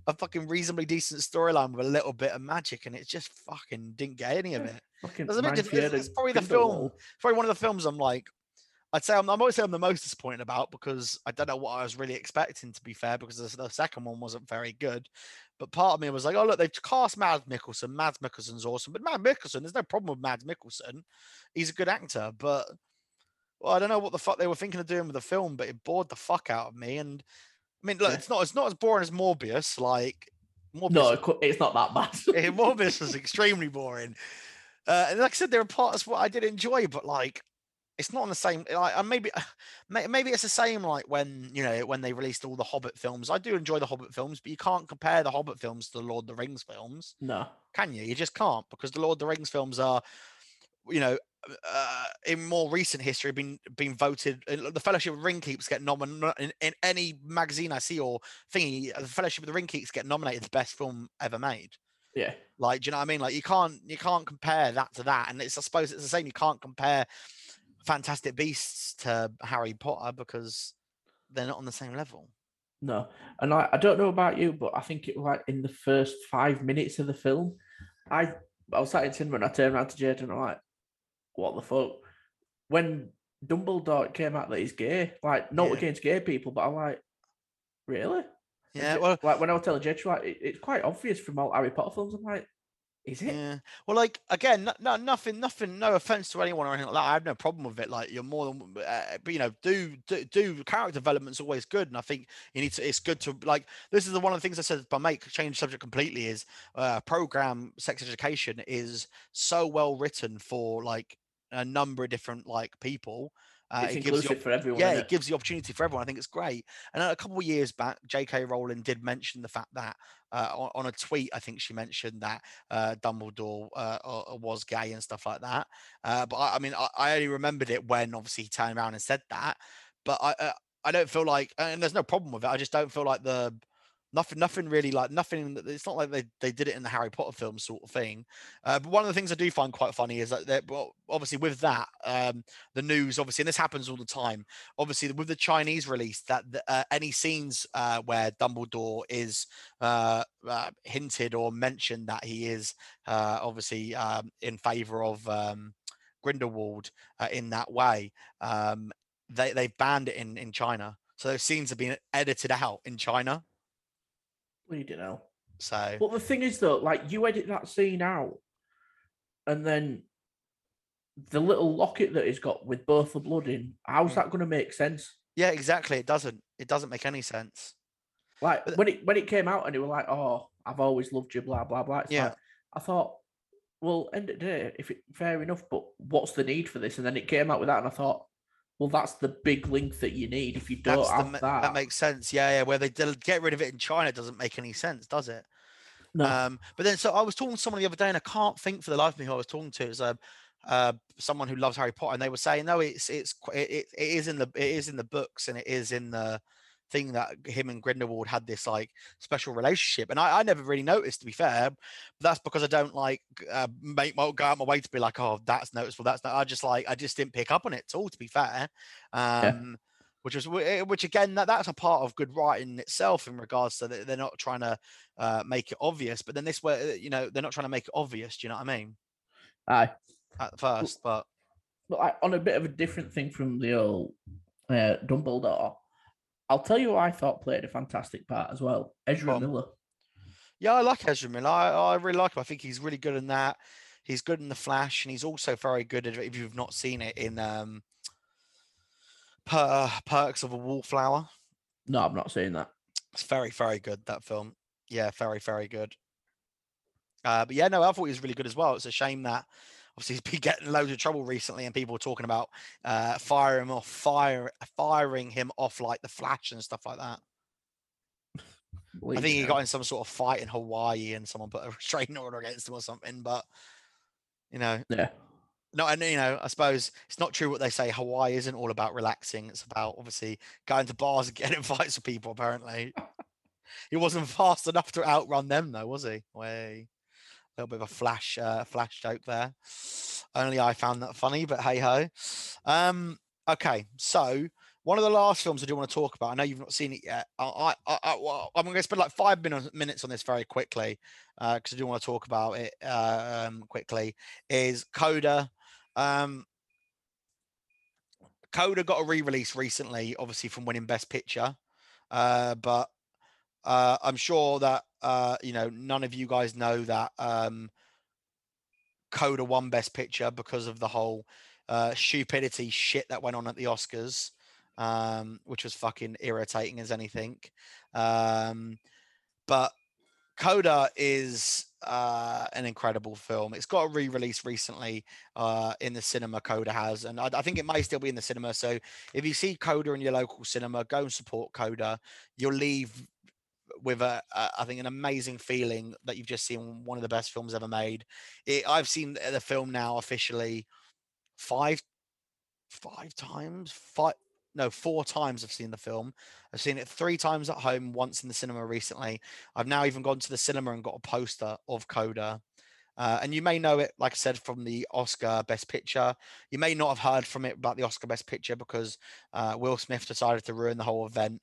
a fucking reasonably decent storyline with a little bit of magic, and it just fucking didn't get any of it. Fucking it's, it's probably the film, probably one of the films I'm like, I'd say I'm, I'm always say I'm the most disappointed about because I don't know what I was really expecting to be fair because the, the, second one wasn't very good. But part of me was like, oh look, they've cast Mads Mikkelsen. Mads Mikkelsen's awesome, but Mads Mikkelsen, there's no problem with Mads Mikkelsen. He's a good actor, but well, I don't know what the fuck they were thinking of doing with the film, but it bored the fuck out of me. And I mean, look, yeah. it's not it's not as boring as Morbius. Like, Morbius, no, it's not that bad. [laughs] Morbius was extremely boring. Uh, and like I said, there are parts what I did enjoy, but like, it's not on the same. Like, maybe, [sighs] maybe it's the same. Like when you know when they released all the Hobbit films. I do enjoy the Hobbit films, but you can't compare the Hobbit films to the Lord of the Rings films. No, can you? You just can't because the Lord of the Rings films are, you know, uh, in more recent history been been voted. Uh, the Fellowship of the Ring Keeps get nominated in, in, any magazine I see or thingy. Uh, the Fellowship of the Ring Keeps get nominated the best film ever made. Yeah, like do you know what I mean? Like you can't you can't compare that to that, and it's I suppose it's the same. You can't compare Fantastic Beasts to Harry Potter because they're not on the same level. No, and I, I don't know about you, but I think it was like in the first five minutes of the film, I I was sat in cinema and I turned around to Jade and I'm like, what the fuck? When Dumbledore came out that he's gay, like not yeah. against gay people, but I'm like, really? Yeah, well, like when I was telling Jed, like it, it's quite obvious from all Harry Potter films. I'm like, is it? Yeah. Well, like again, no, no, nothing, nothing. No offense to anyone or anything like that. I have no problem with it. Like you're more than, uh, but you know, do, do do character development's always good, and I think you need to. It's good to like. This is the one of the things I said. But make change subject completely is uh, program sex education is so well written for like a number of different like people. Uh, it's it inclusive gives for everyone. Yeah, it? it? gives the opportunity for everyone. I think it's great. And a couple of years back, J.K. Rowling did mention the fact that uh, on, on, a tweet, I think she mentioned that uh, Dumbledore uh, was gay and stuff like that. Uh, but I, I mean, I, I, only remembered it when obviously he turned around and said that. But I, uh, I don't feel like, and there's no problem with it. I just don't feel like the nothing nothing really like nothing it's not like they, they did it in the harry potter film sort of thing. Uh, but one of the things i do find quite funny is that well, obviously with that um, the news obviously and this happens all the time obviously with the chinese release that uh, any scenes uh, where dumbledore is uh, uh, hinted or mentioned that he is uh, obviously um, in favor of um, grindelwald in that way um, they, they've banned it in, in china. So those scenes have been edited out in china we don't know. So, but the thing is, though, like you edit that scene out, and then the little locket that he's got with both the blood in, how's mm. that going to make sense? Yeah, exactly. It doesn't. It doesn't make any sense. Like but, when it when it came out and it was like, "Oh, I've always loved you," blah blah blah. It's yeah. Like, I thought, well, end of the day, if it fair enough, but what's the need for this? And then it came out with that, and I thought, well, that's the big link that you need. If you don't that's have the, that, that makes sense. Yeah, yeah. Where they get rid of it in China doesn't make any sense, does it? No. Um, but then, so I was talking to someone the other day, and I can't think for the life of me who I was talking to. It was um, uh, someone who loves Harry Potter, and they were saying, no, it's it's it, it is in the it is in the books, and it is in the thing that him and Grindelwald had this like special relationship, and I, I never really noticed. To be fair, but that's because I don't like uh, make my go out my way to be like, oh, that's noticeable. That's not. I just like I just didn't pick up on it at all. To be fair, um, yeah. which was eh, which again that that's a part of good writing itself in regards to that they're not trying to uh, make it obvious, but then this way, you know, they're not trying to make it obvious. Do you know what I mean? Aye. At first, but but I, on a bit of a different thing from the old uh, Dumbledore. I'll tell you who I thought played a fantastic part as well. Ezra Miller. Yeah, I like Ezra Miller. I, I really like him. I think he's really good in that. He's good in the Flash, and he's also very good at if you've not seen it in um, per, Perks of a Wallflower. No, I've not seen that. It's very very good that film. Yeah, very very good. Uh, but yeah, no, I thought he was really good as well. It's a shame that obviously he's been getting loads of trouble recently, and people were talking about uh, firing him off, fire, firing him off like the Flash and stuff like that. [laughs] I think he got in some sort of fight in Hawaii, and someone put a [laughs] restraining order against him or something. But you know, yeah, no, and you know, I suppose it's not true what they say. Hawaii isn't all about relaxing; it's about obviously going to bars and [laughs] getting fights with people. Apparently, he wasn't fast enough to outrun them, though, was he? Way little bit of a flash, uh, flash joke there. Only I found that funny, but hey ho. Um, okay, so one of the last films I do want to talk about. I know you've not seen it yet. I, I, I I'm going to spend like five minutes on this very quickly uh, because uh, I do want to talk about it uh, um, quickly. Is Coda? Um, Coda got a re-release recently, obviously from winning Best Picture, uh, but uh, I'm sure that uh, you know none of you guys know that um, Coda won Best Picture because of the whole uh, stupidity shit that went on at the Oscars, um, which was fucking irritating as anything. Um, but Coda is uh, an incredible film. It's got a re-release recently uh, in the cinema. Coda has, and I, I, think it may still be in the cinema. So if you see Coda in your local cinema, go and support Coda. You'll leave with a, a I think an amazing feeling that you've just seen one of the best films ever made. It, I've seen the film now officially five five times five no four times I've seen the film. I've seen it three times at home, once in the cinema recently. I've now even gone to the cinema and got a poster of Coda. Uh, and you may know it, like I said, from the Oscar Best Picture. You may not have heard from it about the Oscar Best Picture because uh, Will Smith decided to ruin the whole event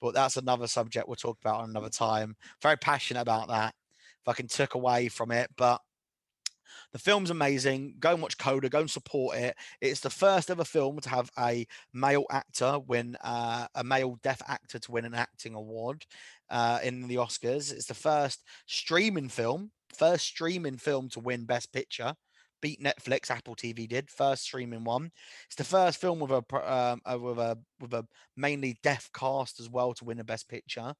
but that's another subject we'll talk about another time. Very passionate about that. Fucking took away from it, but the film's amazing. Go and watch Coda. Go and support it. It's the first ever film to have a male actor win uh, a male deaf actor to win an acting award uh, in the Oscars. It's the first streaming film, first streaming film to win Best Picture beat Netflix. Apple TV did first streaming one. It's the first film with a um, uh, with a with a mainly deaf cast as well to win a Best Picture.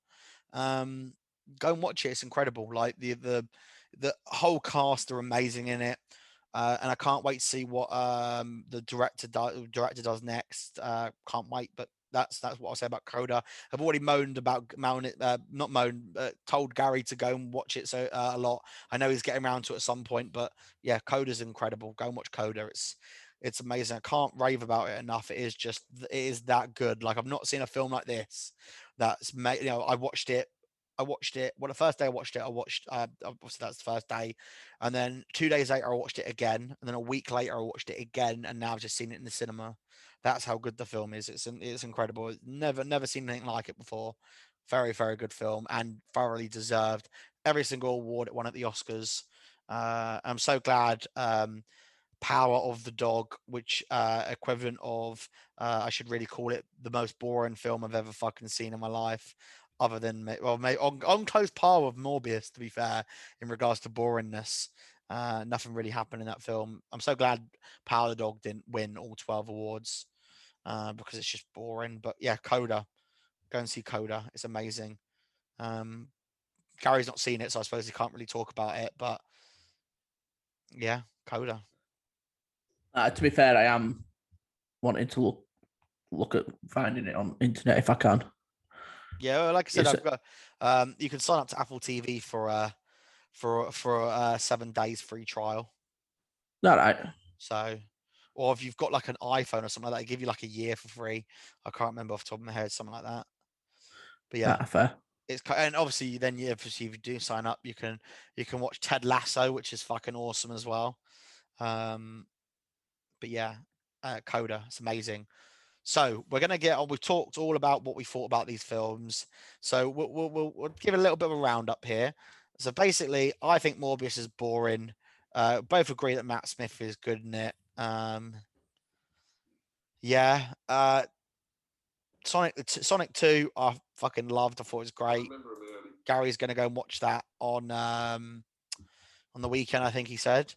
Um, go and watch it. It's incredible. Like the the the whole cast are amazing in it. Uh, and I can't wait to see what um, the director do- director does next. Uh, can't wait, but that's that's what I'll say about Coda. I've already moaned about moan uh, not moaned, told Gary to go and watch it so uh, a lot. I know he's getting around to it at some point, but yeah, Coda's incredible. Go and watch Coda. It's it's amazing. I can't rave about it enough. It is just it is that good. Like I've not seen a film like this that's made. You know, I watched it. I watched it. Well, the first day I watched it, I watched. Uh, obviously, that's the first day, and then two days later, I watched it again, and then a week later, I watched it again, and now I've just seen it in the cinema. That's how good the film is. It's it's incredible. Never never seen anything like it before. Very very good film and thoroughly deserved every single award it won at the Oscars. Uh, I'm so glad. Um, Power of the Dog, which uh, equivalent of uh, I should really call it the most boring film I've ever fucking seen in my life other than well, on, on close par with Morbius, to be fair, in regards to boringness. Uh, nothing really happened in that film. I'm so glad Power the Dog didn't win all 12 awards uh, because it's just boring. But yeah, Coda, go and see Coda. It's amazing. Um, Gary's not seen it, so I suppose he can't really talk about it. But yeah, Coda. Uh, to be fair, I am wanting to look look at finding it on internet if I can. Yeah, well, like I said, I've got. Um, you can sign up to Apple TV for uh for for uh seven days free trial. All right. So, or if you've got like an iPhone or something like that, they give you like a year for free. I can't remember off the top of my head, something like that. But yeah, ah, fair. It's and obviously then yeah, if you do sign up, you can you can watch Ted Lasso, which is fucking awesome as well. Um, but yeah, uh, Coda, it's amazing. So we're going to get on. We've talked all about what we thought about these films. So we'll, we'll, we'll, give a little bit of a roundup here. So basically, I think Morbius is boring. Uh, both agree that Matt Smith is good in it. Um, yeah. Uh, Sonic Sonic Two, I fucking loved. I thought it was great. Gary's going to go and watch that on um, on the weekend. I think he said.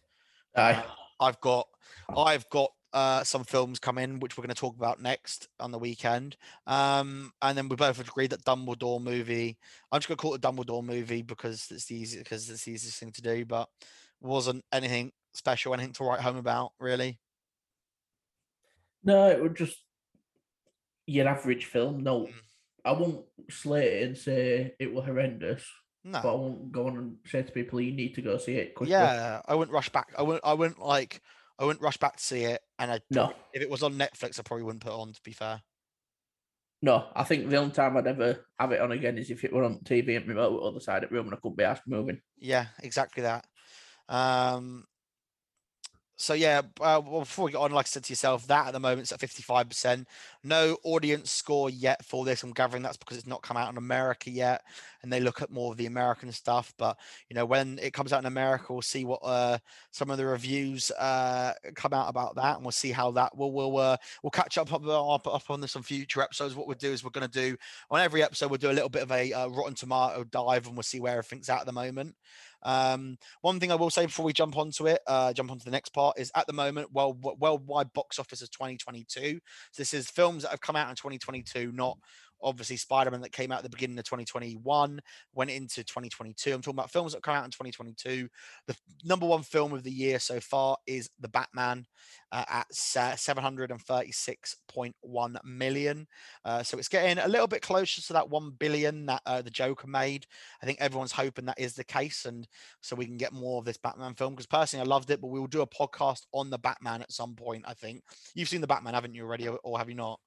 Aye. I've got I've got uh, some films come in which we're going to talk about next on the weekend. Um, and then we both agreed that Dumbledore movie. I'm just going to call it a Dumbledore movie because it's the easy because it's the easiest thing to do, but wasn't anything special, anything to write home about, really. No, it would just your average film. No, Mm. I won't slate it and say it was horrendous, No. but I won't go on and say to people you need to go see it quickly. Yeah, I wouldn't rush back. I wouldn't. I wouldn't like. I wouldn't rush back to see it. And I No, if it was on Netflix, I probably wouldn't put it on. To be fair. no. I think the only time I'd ever have it on again is if it were on TV and remote other side of the room and I couldn't be asked moving. Yeah, exactly that. Um, so yeah, uh, well, before we get on, like I said to yourself, that at the moment is at fifty-five percent. No audience score yet for this. I'm gathering that's because it's not come out in America yet, and they look at more of the American stuff. But you know, when it comes out in America, we'll see what uh, some of the reviews uh, come out about that, and we'll see how that will we'll uh, we'll catch up up, up up on this on future episodes. What we'll do is we're going to do on every episode we'll do a little bit of a uh, Rotten Tomato dive, and we'll see where everything's at at the moment. Um, one thing I will say before we jump onto it, uh, jump onto the next part, is at the moment, well, worldwide box office is 2022. So this is films that have come out in 2022, not obviously Spider-Man that came out at the beginning of 2021, went into 2022. I'm talking about films that come out in 2022. The number one film of the year so far is The Batman uh, at 736.1 million. Uh, so it's getting a little bit closer to that 1 billion that uh, the Joker made. I think everyone's hoping that is the case. And so we can get more of this Batman film. Because personally, I loved it, but we will do a podcast on the Batman at some point. I think you've seen the Batman, haven't you already, or- or have you not?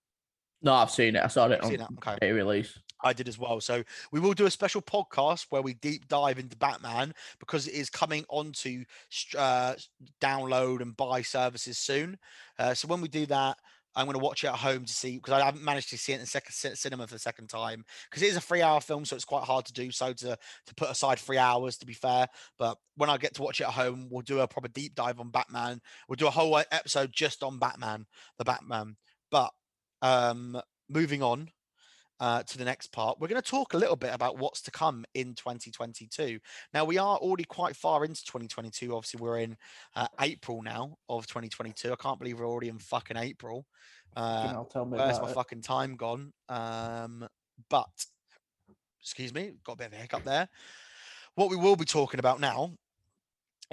No, I've seen it. I saw it You've on? Okay. day release. I did as well. So we will do a special podcast where we deep dive into Batman because it is coming onto uh, download and buy services soon. Uh, so when we do that, I'm going to watch it at home to see because I haven't managed to see it in the second cinema for the second time because it is a three-hour film, so it's quite hard to do so to to put aside three hours. To be fair, but when I get to watch it at home, we'll do a proper deep dive on Batman. We'll do a whole episode just on Batman, the Batman. But um, moving on uh, to the next part, we're going to talk a little bit about what's to come in 2022. Now, we are already quite far into 2022. Obviously, we're in uh, April now of 2022. I can't believe we're already in fucking April. Uh, I'll tell me where's my it. fucking time gone? Um, but, excuse me, got a bit of a hiccup there. What we will be talking about now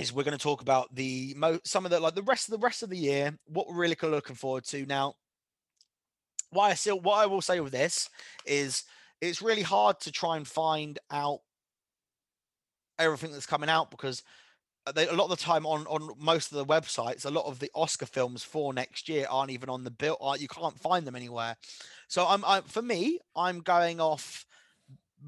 is we're going to talk about the mo- some of the like the rest of the rest of the year, what we're really looking forward to. Now, why I still what I will say with this is it's really hard to try and find out everything that's coming out because uh, they, a lot of the time on on most of the websites, a lot of the Oscar films for next year aren't even on the bill. Aren't, you can't find them anywhere. So I'm, i for me, I'm going off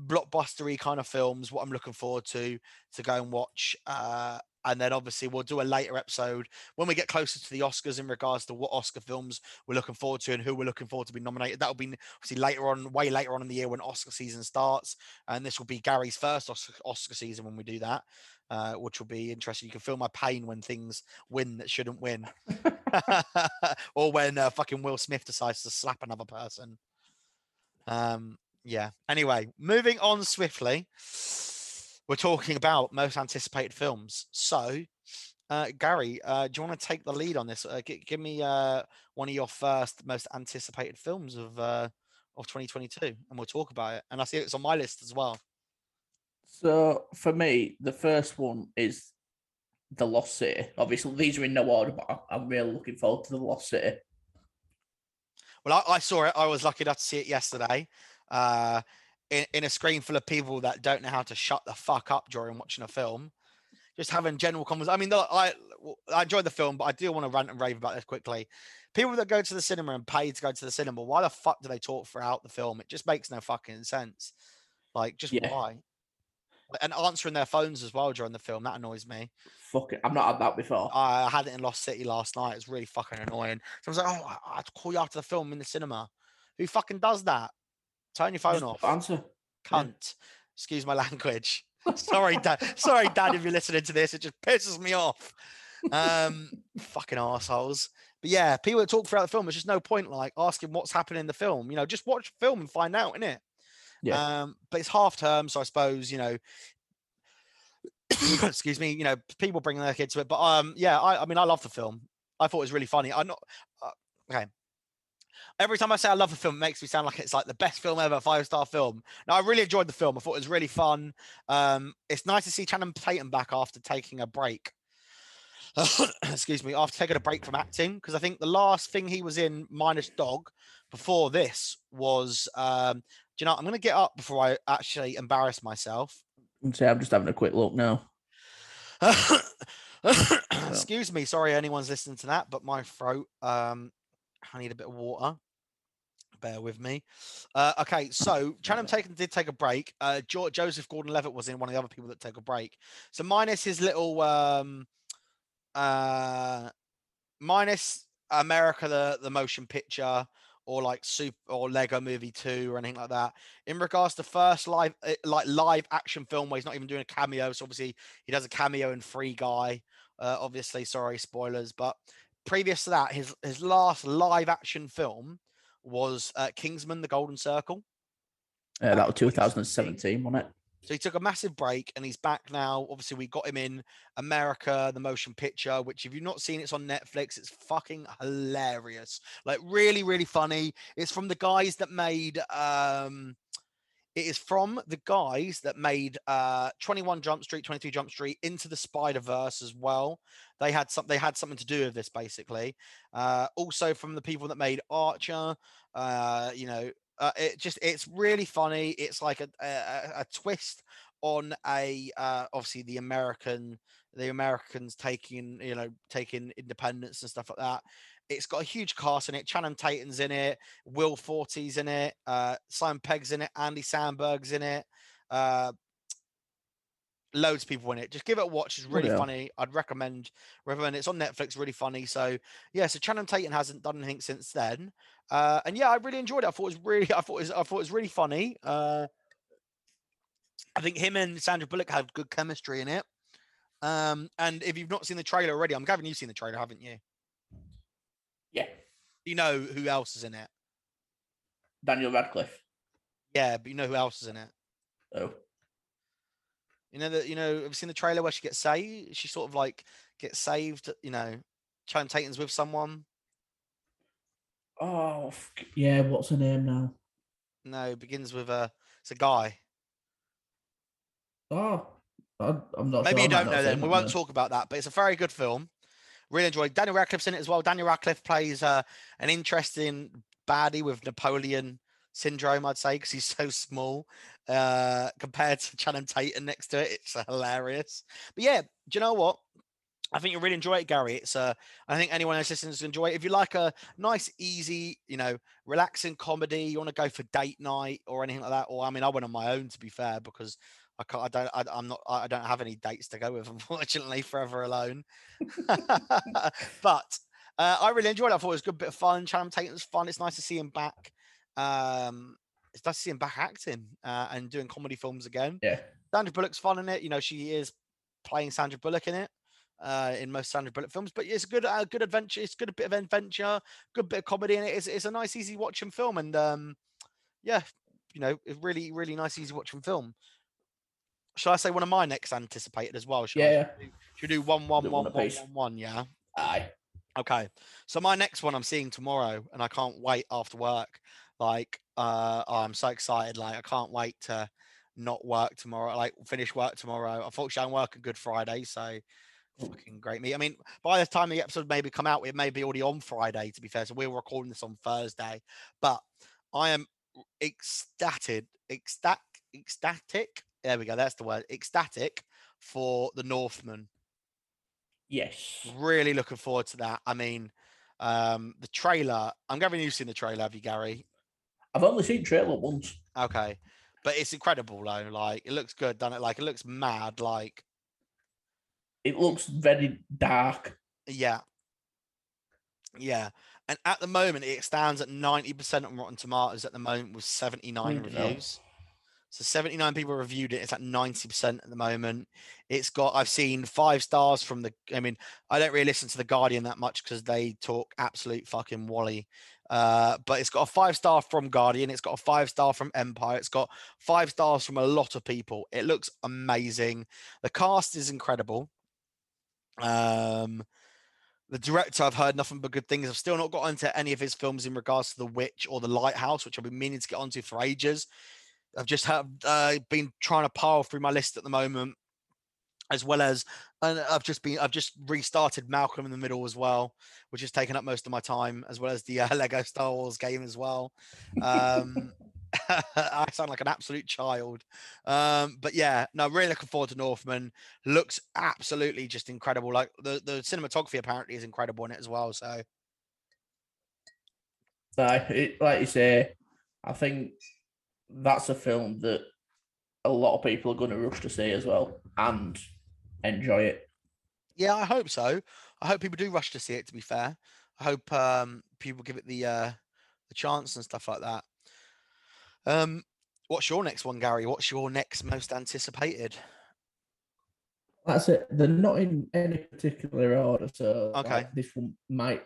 blockbustery kind of films. What I'm looking forward to to go and watch. Uh, and then obviously we'll do a later episode when we get closer to the Oscars in regards to what Oscar films we're looking forward to and who we're looking forward to be nominated. That'll be obviously later on, way later on in the year when Oscar season starts, and this will be Gary's first Oscar, Oscar season when we do that, uh, which will be interesting. You can feel my pain when things win that shouldn't win, [laughs] [laughs] or when uh, fucking Will Smith decides to slap another person. Um, yeah. Anyway, moving on swiftly we're talking about most anticipated films. So, uh, Gary, uh, do you want to take the lead on this? Uh, g- give me uh, one of your first most anticipated films of uh, of 2022, and we'll talk about it. And I see it's on my list as well. So for me, the first one is the Lost City. Obviously, these are in no order, but I'm really looking forward to the Lost City. Well, I, I saw it. I was lucky enough to see it yesterday. In, in a screen full of people that don't know how to shut the fuck up during watching a film, just having general conversation. I mean, I I enjoyed the film, but I do want to rant and rave about this quickly. People that go to the cinema and pay to go to the cinema, why the fuck do they talk throughout the film? It just makes no fucking sense. Like, just Yeah. why? And answering their phones as well during the film that annoys me. Fuck it, I've not had that before. I had it in Lost City last night. It's really fucking annoying. So I was like, oh, I- I have to call you after the film in the cinema. Who fucking does that? Turn your phone Just off Answer. yeah. cunt. Excuse my [laughs] language. [laughs] Sorry, dad. Sorry, dad, if you're listening to this, it just pisses me off. Um, fucking assholes. But yeah, people that talk throughout the film, there's just no point like asking what's happening in the film. You know, just watch the film and find out, innit? Yeah. Um, but it's half term, so I suppose you know [coughs] excuse me, you know, people bring their kids to it. But um, yeah, I, I mean, I love the film. I thought it was really funny. I'm not uh, okay. Every time I say I love a film, it makes me sound like it's like the best film ever, five star film. Now, I really enjoyed the film. I thought it was really fun. Um, it's nice to see Channing Tatum back after taking a break. [coughs] excuse me, after taking a break from acting, because I think the last thing he was in, minus Dog, before this was, um, do you know, I'm going to get up before I actually embarrass myself. Say, I'm just having a quick look now. [coughs] Excuse me, sorry anyone's listening to that, but my throat, um, I need a bit of water. Bear with me. Uh, okay, so Channing Tatum did take a break. Uh, jo- Joseph Gordon-Levitt was in one of the other people that take a break. So minus his little, um, uh, minus America the the motion picture or like super or Lego Movie Two or anything like that. In regards to first live eh, like live action film where he's not even doing a cameo, so obviously he does a cameo in Free Guy. Uh, obviously, sorry spoilers, but previous to that, his his last live action film was uh, Kingsman: The Golden Circle. Yeah, that was 2017, wasn't it? So he took a massive break and he's back now. Obviously, we got him in America, the motion picture, which if you've not seen, it's on Netflix. It's fucking hilarious. Like really, really funny. It's from the guys that made um it is from the guys that made uh 21 Jump Street, 22 Jump Street into the Spider-Verse as well. They had some they had something to do with this basically. Uh also from the people that made Archer, uh, you know, uh, it just it's really funny. It's like a a, a twist on a uh, obviously the American the Americans taking you know taking independence and stuff like that. It's got a huge cast in it. Channing Tatum's in it. Will Forte's in it. Uh, Simon Pegg's in it. Andy Samberg's in it. Uh, loads of people in it. Just give it a watch. It's really yeah. funny. I'd recommend recommend. It's on Netflix. Really funny. So yeah. So Channing Tatum hasn't done anything since then. Uh, and yeah, I really enjoyed it. I thought it was really. [laughs] I thought it was. I thought it was really funny. Uh, I think him and Sandra Bullock had good chemistry in it. Um, and if you've not seen the trailer already, I'm Gavin. You've seen the trailer, haven't you? Yeah. You know who else is in it? Daniel Radcliffe. Yeah, but you know who else is in it? Oh. You know that you know. Have you seen the trailer where she gets saved? She sort of like gets saved. You know, Channing Tatum's with someone. Oh, yeah. What's her name now? No, it begins with a. It's a guy. Oh, I'm not. Maybe sure. you don't know then. We won't talk about that, but it's a very good film. Really enjoyed. Daniel Radcliffe's in it as well. Daniel Radcliffe plays uh, an interesting baddie with Napoleon syndrome, I'd say, because he's so small uh, compared to Channing Tatum next to it. It's hilarious. But yeah, do you know what? I think you'll really enjoy it, Gary. It's uh, I think anyone else listening to enjoy it. If you like a nice, easy, you know, relaxing comedy, you want to go for date night or anything like that. Or I mean, I went on my own to be fair because I can't. I don't. I, I'm not. I don't have any dates to go with, [laughs] unfortunately. Forever alone. [laughs] but uh, I really enjoyed it. I thought it was a good bit of fun. Channing Tatum's fun. It's nice to see him back. Um, it's nice to see him back acting uh, and doing comedy films again. Yeah. Sandra Bullock's fun in it. You know, she is playing Sandra Bullock in it. Uh, in most Sandra Bullock films, but it's a good, uh, good adventure. It's good, a bit of adventure, good bit of comedy in it. It's, it's a nice, easy watching film, and um, yeah, you know, it's really, really nice, easy watching film. Shall I say one of my next anticipated as well? Shall I? Should we do one, one, one, one one, one? Yeah. Aye. Okay. So my next one I'm seeing tomorrow, and I can't wait after work. Like, uh, oh, I'm so excited. Like, I can't wait to not work tomorrow. Like, finish work tomorrow. Unfortunately, I'm working Good Friday, so fucking great me. I mean, by the time the episode maybe come out, it may be already on Friday. To be fair, so we're recording this on Thursday. But I am ecstatic, ecstatic, ecstatic. There we go. That's the word. Ecstatic for the Northman Yes. really looking forward to that. I mean, um, the trailer. I'm giving you've seen the trailer, have you, Gary? I've only seen trailer once. Okay, but it's incredible though. Like it looks good, doesn't it? Like it looks mad. Like It looks very dark. yeah, yeah. And at the moment, it stands at 90% on Rotten Tomatoes at the moment with 79 Bloody hell. reviews. So 79 people reviewed it. It's at 90% at the moment. It's got, I've seen five stars from the, I mean, I don't really listen to The Guardian that much because they talk absolute fucking wally. Uh, but it's got a five star from Guardian. It's got a five star from Empire. It's got five stars from a lot of people. It looks amazing. The cast is incredible. Um, the director, I've heard nothing but good things. I've still not got into any of his films in regards to The Witch or The Lighthouse, which I've been meaning to get onto for ages. I've just have uh, been trying to pile through my list at the moment, as well as and I've just been I've just restarted Malcolm in the Middle as well, which has taken up most of my time, as well as the uh, [laughs] Lego Star Wars game as well. Um, [laughs] [laughs] I sound like an absolute child, um, but yeah, no, really looking forward to Northman. Looks absolutely just incredible. Like the the cinematography apparently is incredible in it as well. So, like, it, like you say, I think that's a film that a lot of people are going to rush to see as well and enjoy it. Yeah, I hope so. I hope people do rush to see it. To be fair, I hope um, people give it the uh, the chance and stuff like that. Um, what's your next one, Gary? What's your next most anticipated? That's it. They're not in any particular order, so okay, like, this one might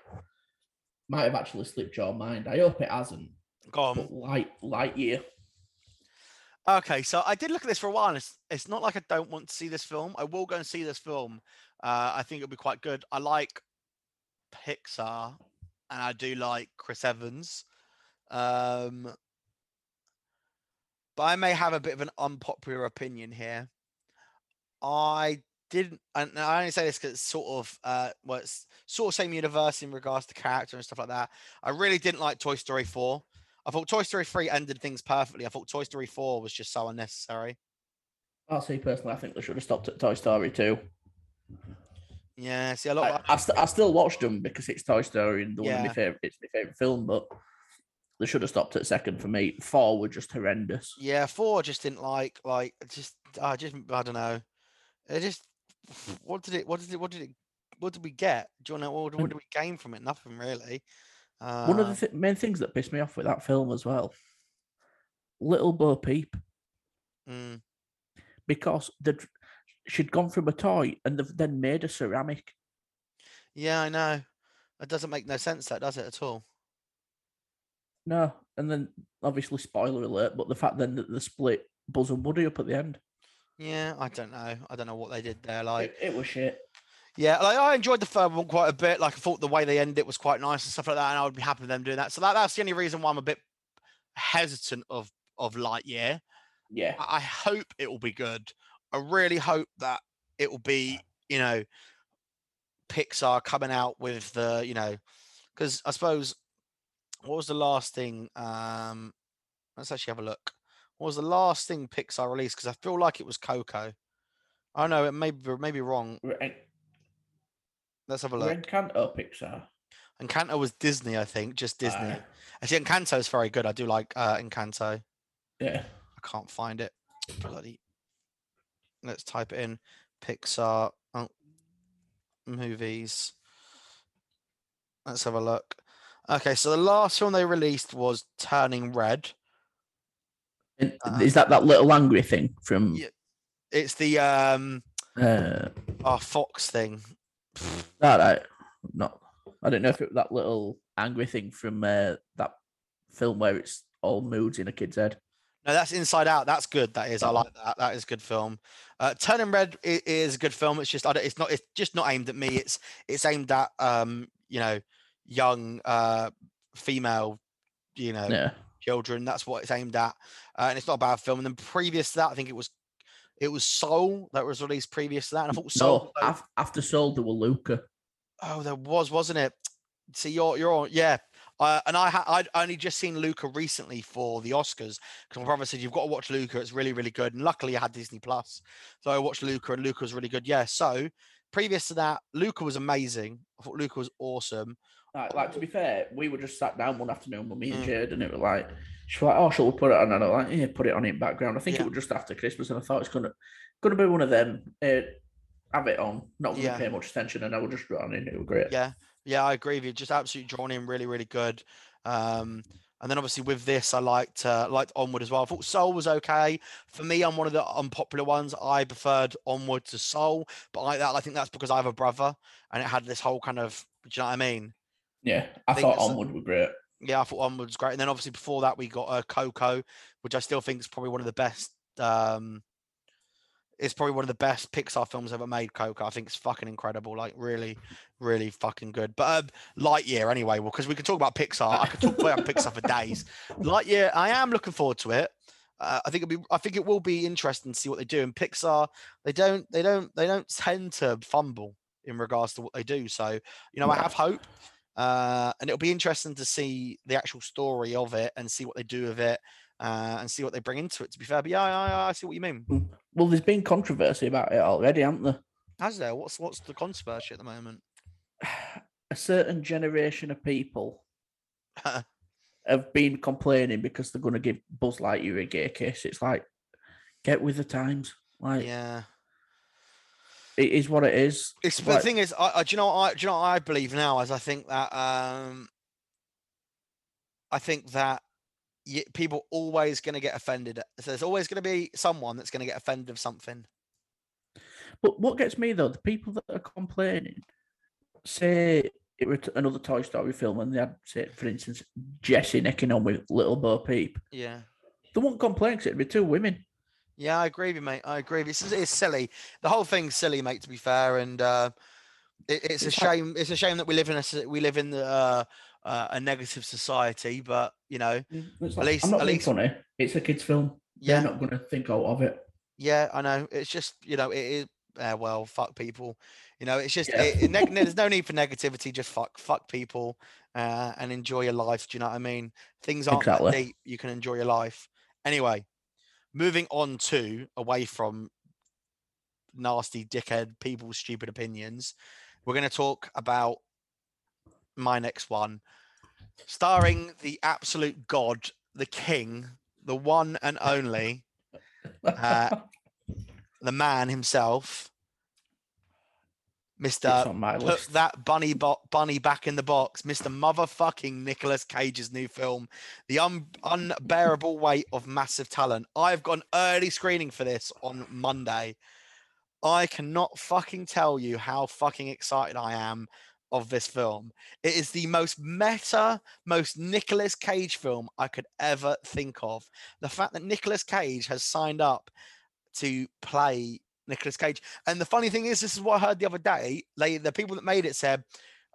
might have actually slipped your mind. I hope it hasn't. Go on. Light Lightyear. Okay, so I did look at this for a while, and it's, it's not like I don't want to see this film. I will go and see this film. Uh, I think it'll be quite good. I like Pixar, and I do like Chris Evans. Um, but I may have a bit of an unpopular opinion here. I didn't, and I only say this because it's sort of, uh, well, it's sort of same universe in regards to character and stuff like that. I really didn't like Toy Story 4. I thought Toy Story 3 ended things perfectly. I thought Toy Story 4 was just so unnecessary. I'll say personally, I think they should have stopped at Toy Story 2. Yeah, see a lot. I, Of... I, st- I still watched them because it's Toy Story and the one of my favorite. It's my favorite film, but they should have stopped at second for me. Four were just horrendous. Yeah, four just didn't like. Like, just I just I don't know. It just what did it? What did it? What did it? What did we get? Do you know what, what did we gain from it? Nothing really. Uh, One of the th- main things that pissed me off with that film as well, Little Bo Peep, mm, because the she'd gone from a toy and they've then made a ceramic. yeah, I know. It doesn't make no sense. That does it at all? No, and then obviously spoiler alert, but the fact then that they split Buzz and Woody up at the end, Yeah, I don't know. I don't know what they did there. Like, it, it was shit. Yeah, like I enjoyed the third one quite a bit. Like I thought the way they ended it was quite nice and stuff like that, and I would be happy with them doing that. So that, that's the only reason why I'm a bit hesitant of of Lightyear. Yeah, I I hope it will be good. I really hope that it will be, you know, Pixar coming out with the, you know, because I suppose what was the last thing? Um, let's actually have a look. What was the last thing Pixar released? Because I feel like it was Coco. I know it may be, may be wrong. Let's have a look. Encanto Pixar. Encanto was Disney, I think, just Disney. Aye. Actually, Encanto is very good. I do like uh, Encanto. yeah, I can't find it. Bloody. Let's type it in. Pixar oh, movies. Let's have a look. Okay, so the last film they released was Turning Red. Uh, is that that little angry thing from? Yeah. It's the um Uh, our Fox thing. All right, not. I don't know if it was that little angry thing from uh, that film where it's all moods in a kid's head. No, that's Inside Out. That's good. That is. I like that. That is a good film. Uh, Turning Red i- is a good film. It's just I don't, it's not. It's just not aimed at me. It's it's aimed at um you know young uh female you know Yeah, children. That's what it's aimed at, uh, and it's not a bad film. And then previous to that, I think it was it was Soul that was released previous to that, and I thought Soul. no. af- after Soul, there were Luca. Oh, there was, wasn't it? See, you're you're on, yeah. Uh, and I ha- I'd only just seen Luca recently for the Oscars because my brother said you've got to watch Luca. It's really really good. And luckily I had Disney Plus, so I watched Luca and Luca was really good. Yeah. So previous to that, Luca was amazing. I thought Luca was awesome. Like, like to be fair, we were just sat down one afternoon with me and Mm. Jade, and it was like, she was like, "Oh, shall we put it on?" And I'm like, "Yeah, put it on in background." I think Yeah. it was just after Christmas, and I thought it's gonna gonna be one of them. Uh, have it on, not gonna Yeah. pay much attention, and I will just run in. It was great. Yeah. Yeah, I agree with you. Just absolutely drawn in, really really good. Um, and then obviously with this, I liked uh, liked Onward as well. I thought Soul was okay. For me, I'm one of the unpopular ones. I preferred Onward to Soul, but I that I think that's because I have a brother, and it had this whole kind of. Do you know what I mean? Yeah, I think thought Onward were great. Yeah, I thought one was great, and then obviously before that we got uh, Coco, which I still think is probably one of the best. Um, it's probably one of the best Pixar films ever made. Coco, I think it's fucking incredible, like really, really fucking good. But um, Lightyear, anyway, well, because we could talk about Pixar, I could talk about Pixar for days. Lightyear, I am looking forward to it. Uh, I think it'll be, I think it will be interesting to see what they do. And Pixar, they don't, they don't, they don't tend to fumble in regards to what they do. So, you know, I have hope. Uh, and it'll be interesting to see the actual story of it and see what they do with it uh, and see what they bring into it. To be fair, but yeah, I, I see what you mean. Well, there's been controversy about it already, hasn't there? Has there? What's what's the controversy at the moment? [sighs] A certain generation of people [laughs] have been complaining because they're going to give Buzz Lightyear a gay kiss. It's like, get with the times. Like, yeah, it is what it is. It's but the thing is, I, I, do you know, I do you know, I believe now, as I think that, um, I think that y- people always going to get offended. So there's always going to be someone that's going to get offended of something. But what gets me though, the people that are complaining say it was another Toy Story film, and they had, say, for instance, Jessie necking on with Little Bo Peep. Yeah. They won't complain because it'd be two women. Yeah, I agree with you, mate. I agree. It's, it's silly. The whole thing's silly, mate. To be fair, and uh, it, it's, a shame. It's a shame that we live in a we live in the, uh, uh, a negative society. But you know, mm, like, at least I'm not at least funny. It's a kids' film. Yeah, They're not going to think out of it. Yeah, I know. It's just you know, it is. Uh, well, fuck people. You know, it's just yeah. it, it, there's no [laughs] need for negativity. Just fuck, fuck people, uh, and enjoy your life. Do you know what I mean? Things aren't exactly. that deep. You can enjoy your life. Anyway, moving on to away from nasty dickhead people's stupid opinions, we're going to talk about my next one, starring the absolute god, the king, the one and only, uh, [laughs] the man himself, Mr. Put list. that bunny bo- bunny back in the box, Mr. Motherfucking Nicolas Cage's new film, The Un- Unbearable Weight of Massive Talent. I've got an early screening for this on Monday. I cannot fucking tell you how fucking excited I am of this film. It is the most meta, most Nicolas Cage film I could ever think of. The fact that Nicolas Cage has signed up to play Nicolas Cage. And the funny thing is, this is what I heard the other day. They, the people that made it said,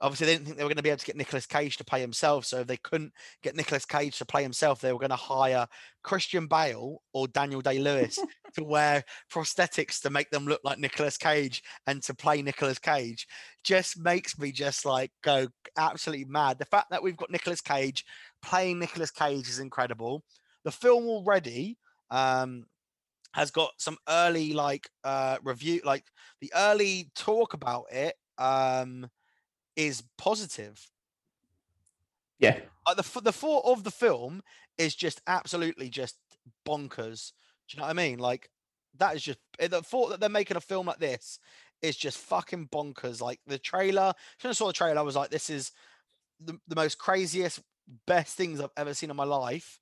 obviously, they didn't think they were going to be able to get Nicolas Cage to play himself. So if they couldn't get Nicolas Cage to play himself, they were going to hire Christian Bale or Daniel Day Lewis [laughs] to wear prosthetics to make them look like Nicolas Cage and to play Nicolas Cage. Just makes me just like go absolutely mad. The fact that we've got Nicolas Cage playing Nicolas Cage is incredible. The film already. Um, has got some early like uh review like the early talk about it um is positive. Yeah. Like the the thought of the film is just absolutely just bonkers. Do you know what i mean? Like that is just eh, the thought that they're making a film like this is just fucking bonkers. Like the trailer when i saw the trailer i was like this is the, the most craziest best things i've ever seen in my life.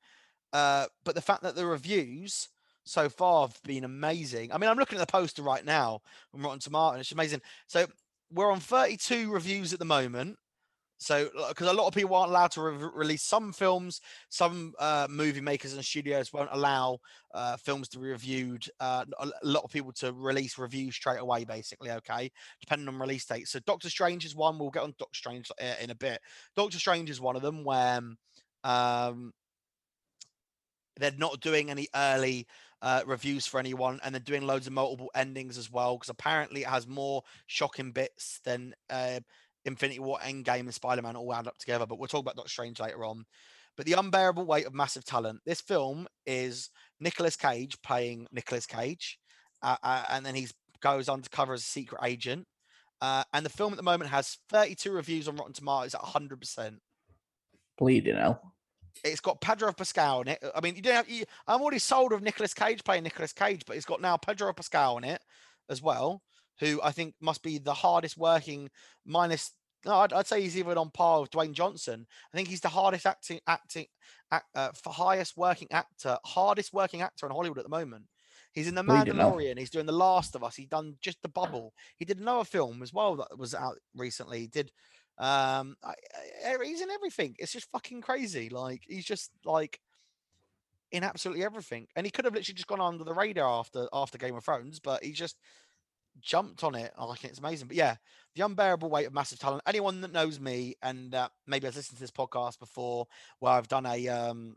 Uh but the fact that the reviews so far have been amazing. I mean, I'm looking at the poster right now on Rotten Tomato, and it's amazing. So we're on 32 reviews at the moment. So, because a lot of people aren't allowed to re- release some films, some uh, movie makers and studios won't allow uh, films to be reviewed. Uh, a lot of people to release reviews straight away, basically. Okay, depending on release date. So, Doctor Strange is one. We'll get on Doctor Strange uh, in a bit. Doctor Strange is one of them where um, they're not doing any early uh, reviews for anyone, and they're doing loads of multiple endings as well because apparently it has more shocking bits than uh, Infinity War, Endgame, and Spider Man all wound up together. But we'll talk about Doctor Strange later on. But the unbearable weight of massive talent. This film is Nicolas Cage playing Nicolas Cage, uh, uh, and then he goes undercover as a secret agent. Uh, and the film at the moment has 32 reviews on Rotten Tomatoes at 100%. Bleeding hell. It's got Pedro Pascal in it. I mean, you don't have. You, I'm already sold of Nicolas Cage playing Nicolas Cage, but it's got now Pedro Pascal in it as well, who I think must be the hardest working. Minus, no, I'd, I'd say he's even on par with Dwayne Johnson. I think he's the hardest acting, acting, act, uh, for highest working actor, hardest working actor in Hollywood at the moment. He's in the Mandalorian. He's doing The Last of Us. He done just the Bubble. He did another film as well that was out recently. He did Um, I, I, he's in everything. It's just fucking crazy. Like he's just like in absolutely everything. And he could have literally just gone under the radar after after Game of Thrones, but he just jumped on it. I like. It's amazing. But yeah, the unbearable weight of massive talent. Anyone that knows me and uh, maybe has listened to this podcast before, where I've done a um,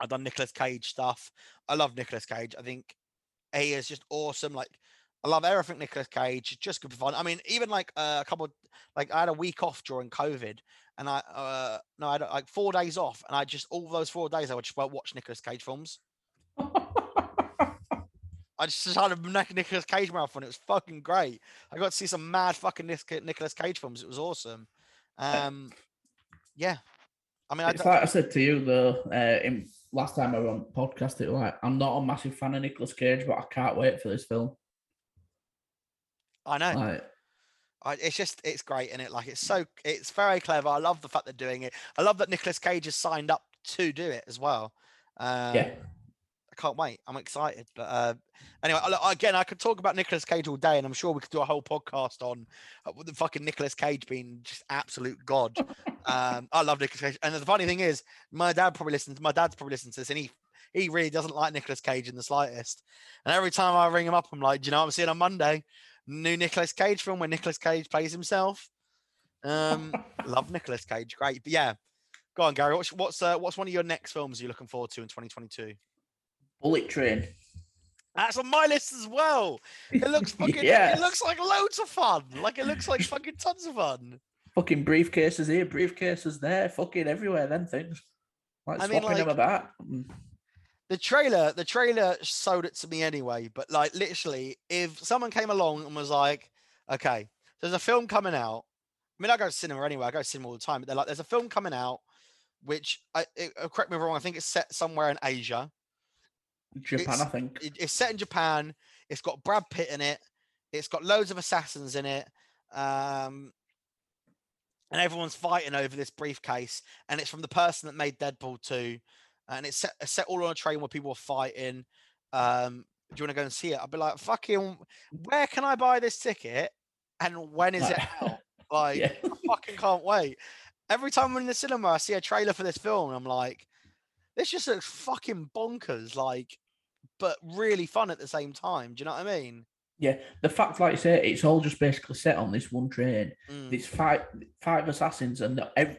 I've done Nicolas Cage stuff. I love Nicolas Cage. I think he is just awesome. Like I love everything Nicolas Cage. Just good fun. I mean, even like uh, a couple, like I had a week off during COVID, and I uh no, I had like four days off, and I just all those four days I would just watch Nicolas Cage films. I just had a Nicolas Cage marathon. It was fucking great. I got to see some mad fucking Nicolas Cage films. It was awesome. Um, yeah. I mean, it's I like I said to you though, uh, in last time I was on podcast, it was like I'm not a massive fan of Nicolas Cage, but I can't wait for this film. I know. Like, I, it's just it's great and it like it's so it's very clever. I love the fact they're doing it. I love that Nicolas Cage has signed up to do it as well. Um, yeah, I can't wait. I'm excited. But uh, anyway, again, I could talk about Nicolas Cage all day, and I'm sure we could do a whole podcast on uh, the fucking Nicolas Cage being just absolute god. um, I love Nicolas Cage, and the funny thing is, my dad probably listens. My dad's probably listened to this, and he he really doesn't like Nicolas Cage in the slightest. And every time I ring him up, I'm like, do you know what I'm seeing on Monday? New Nicolas Cage film where Nicolas Cage plays himself. Um, [laughs] love Nicolas Cage, great. But yeah, go on, Gary. What's what's uh, what's one of your next films you're looking forward to in 2022? Bullet Train. That's on my list as well. It looks [laughs] fucking. yes. It looks like loads of fun. Like it looks like fucking tons of fun. Fucking briefcases here, briefcases there, fucking everywhere. Then things. Like I mean, like, them about. The trailer the trailer sold it to me anyway but like literally if someone came along and was like okay there's a film coming out. I mean i go to cinema anyway i go to cinema all the time but they're like there's a film coming out which I, it, uh, correct me if I'm wrong i think it's set somewhere in asia. Japan it's, i think. it, it's set in japan it's got brad pitt in it it's got loads of assassins in it um and everyone's fighting over this briefcase and it's from the person that made deadpool 2 and it's set, it's set all on a train where people are fighting. Um, do you want to go and see it? I'd be like, fucking, where can I buy this ticket? And when is it out? [laughs] Like, yeah. I fucking can't wait. Every time I'm in the cinema, I see a trailer for this film, and I'm like, this just looks fucking bonkers, like, but really fun at the same time. Do you know what I mean? Yeah, the fact, like I say, it's all just basically set on this one train. Mm. It's five five assassins, and every,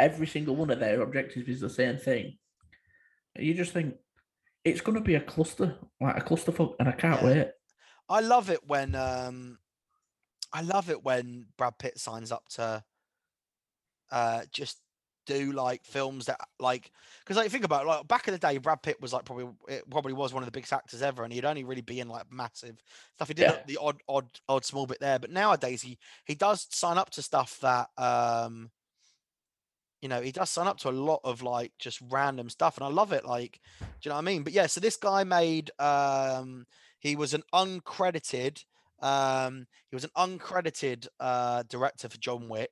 every single one of their objectives is the same thing you just think it's going to be a cluster, like a clusterfuck, and I can't yeah. wait. I love it when um, I love it when Brad Pitt signs up to uh just do like films that like because like think about it, like back in the day Brad Pitt was like probably it probably was one of the biggest actors ever and he'd only really be in like massive stuff he did yeah. the odd odd odd small bit there but nowadays he he does sign up to stuff that um you know, he does sign up to a lot of like just random stuff, and I love it. Like, do you know what I mean? But yeah, so this guy made um he was an uncredited um he was an uncredited uh director for John Wick.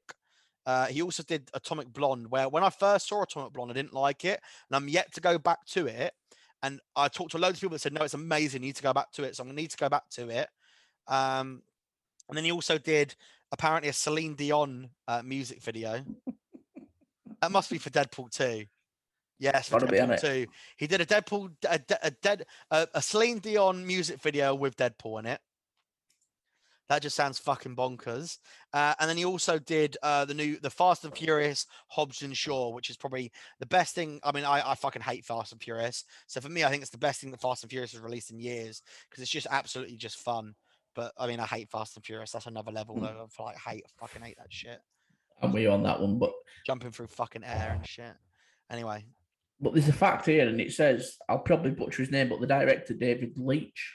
Uh, he also did Atomic Blonde, where when I first saw Atomic Blonde, I didn't like it, and I'm yet to go back to it. And I talked to loads of people that said, "No, it's amazing. You need to go back to it." So I'm gonna need to go back to it. Um, and then he also did apparently a Celine Dion uh, music video. That must be for Deadpool 2. Yes, for Deadpool 2. He did a Deadpool, a, a, dead, a, a Celine Dion music video with Deadpool in it. That just sounds fucking bonkers. Uh, and then he also did uh, the new, the Fast and Furious Hobbs and Shaw, which is probably the best thing. I mean, I, I fucking hate Fast and Furious. So for me, I think it's the best thing that Fast and Furious has released in years because it's just absolutely just fun. But I mean, I hate Fast and Furious. That's another level mm. Of like hate, I fucking hate that shit. I'm with you on that one, but jumping through fucking air and shit. Anyway, but there's a fact here, and it says I'll probably butcher his name, but the director David Leitch.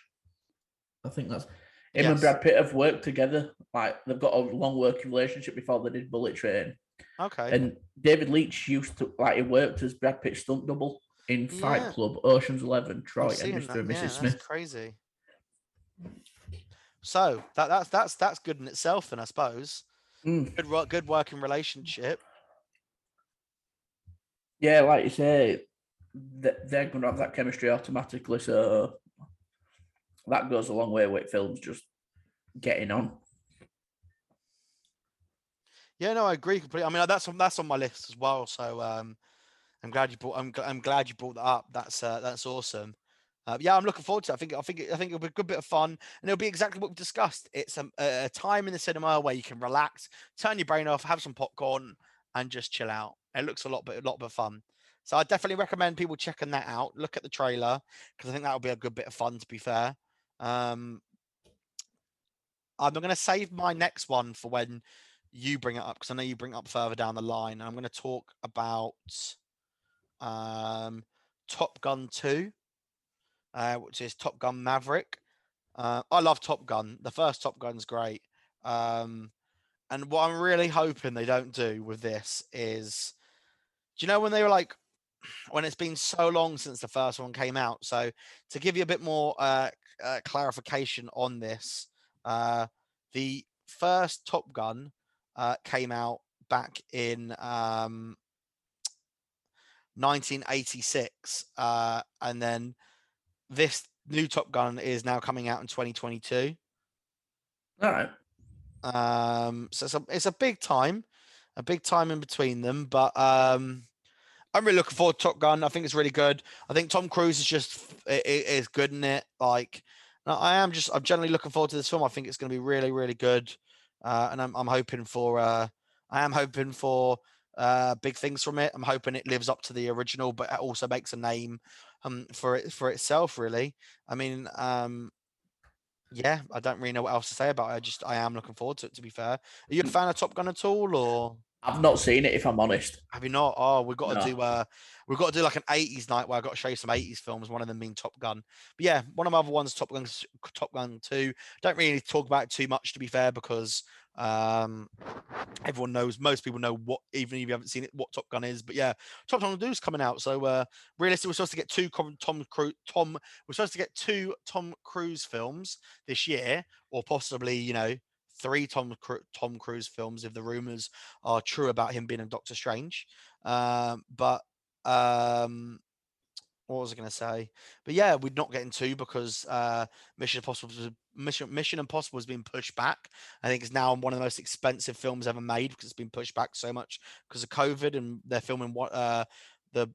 I think that's him yes. and Brad Pitt have worked together. Like they've got a long working relationship before they did Bullet Train. Okay. And David Leitch used to like he worked as Brad Pitt's stunt double in Fight yeah. Club, Ocean's Eleven, Troy, and Mr. and Mrs. Yeah, Smith. crazy. So that that's that's that's good in itself, then I suppose. Mm. Good, good working relationship. Yeah, like you say, they're going to have that chemistry automatically. So that goes a long way with films just getting on. Yeah, no, I agree completely. I mean, that's on that's on my list as well. So um, I'm glad you brought. I'm, I'm glad you brought that up. That's uh, that's awesome. Uh, yeah, I'm looking forward to it. I think I think I think it'll be a good bit of fun, and it'll be exactly what we discussed. It's a, a time in the cinema where you can relax, turn your brain off, have some popcorn, and just chill out. It looks a lot bit a lot of fun. So I definitely recommend people checking that out. Look at the trailer because I think that'll be a good bit of fun. To be fair, um, I'm going to save my next one for when you bring it up because I know you bring it up further down the line. And I'm going to talk about um, Top Gun 2, uh, which is Top Gun Maverick. Uh, I love Top Gun. The first Top Gun's great. Um, and what I'm really hoping they don't do with this is, do you know when they were like, [sniffs] when it's been so long since the first one came out? So to give you a bit more uh, uh, clarification on this, uh, the first Top Gun uh, came out back in um, 1986, uh, and then this new Top Gun is now coming out in 2022. All right. Um, so it's a, it's a big time, a big time in between them. But um, I'm really looking forward to Top Gun. I think it's really good. I think Tom Cruise is just i- i- is good in it. Like I am just I'm generally looking forward to this film. I think it's going to be really really good, uh, and I'm I'm hoping for uh, I am hoping for uh, big things from it. I'm hoping it lives up to the original, but it also makes a name um, for it for itself. Really, I mean, um, yeah, I don't really know what else to say about it. I just I am looking forward to it. To be fair, are you a fan of Top Gun at all, or I've not seen it if I'm honest. have you not? Oh, we've got to do uh, we've got to do like an '80s night where I've got to show you some '80s films. One of them being Top Gun. But yeah, one of my other ones, Top Gun, Top Gun Two. Don't really talk about it too much, to be fair, because um, everyone knows. Most people know what, even if you haven't seen it, what Top Gun is. But yeah, Top Gun Two is coming out. So uh, realistically, we're supposed to get two Tom Cruise. Tom, we're supposed to get two Tom Cruise films this year, or possibly, you know, three Tom Tom Cruise films if the rumors are true about him being a Doctor Strange. Um, but um, what was I going to say? But yeah, we're not getting two because uh, Mission Impossible was- Mission Mission Impossible has been pushed back. I think it's now one of the most expensive films ever made because it's been pushed back so much because of COVID, and they're filming what uh, the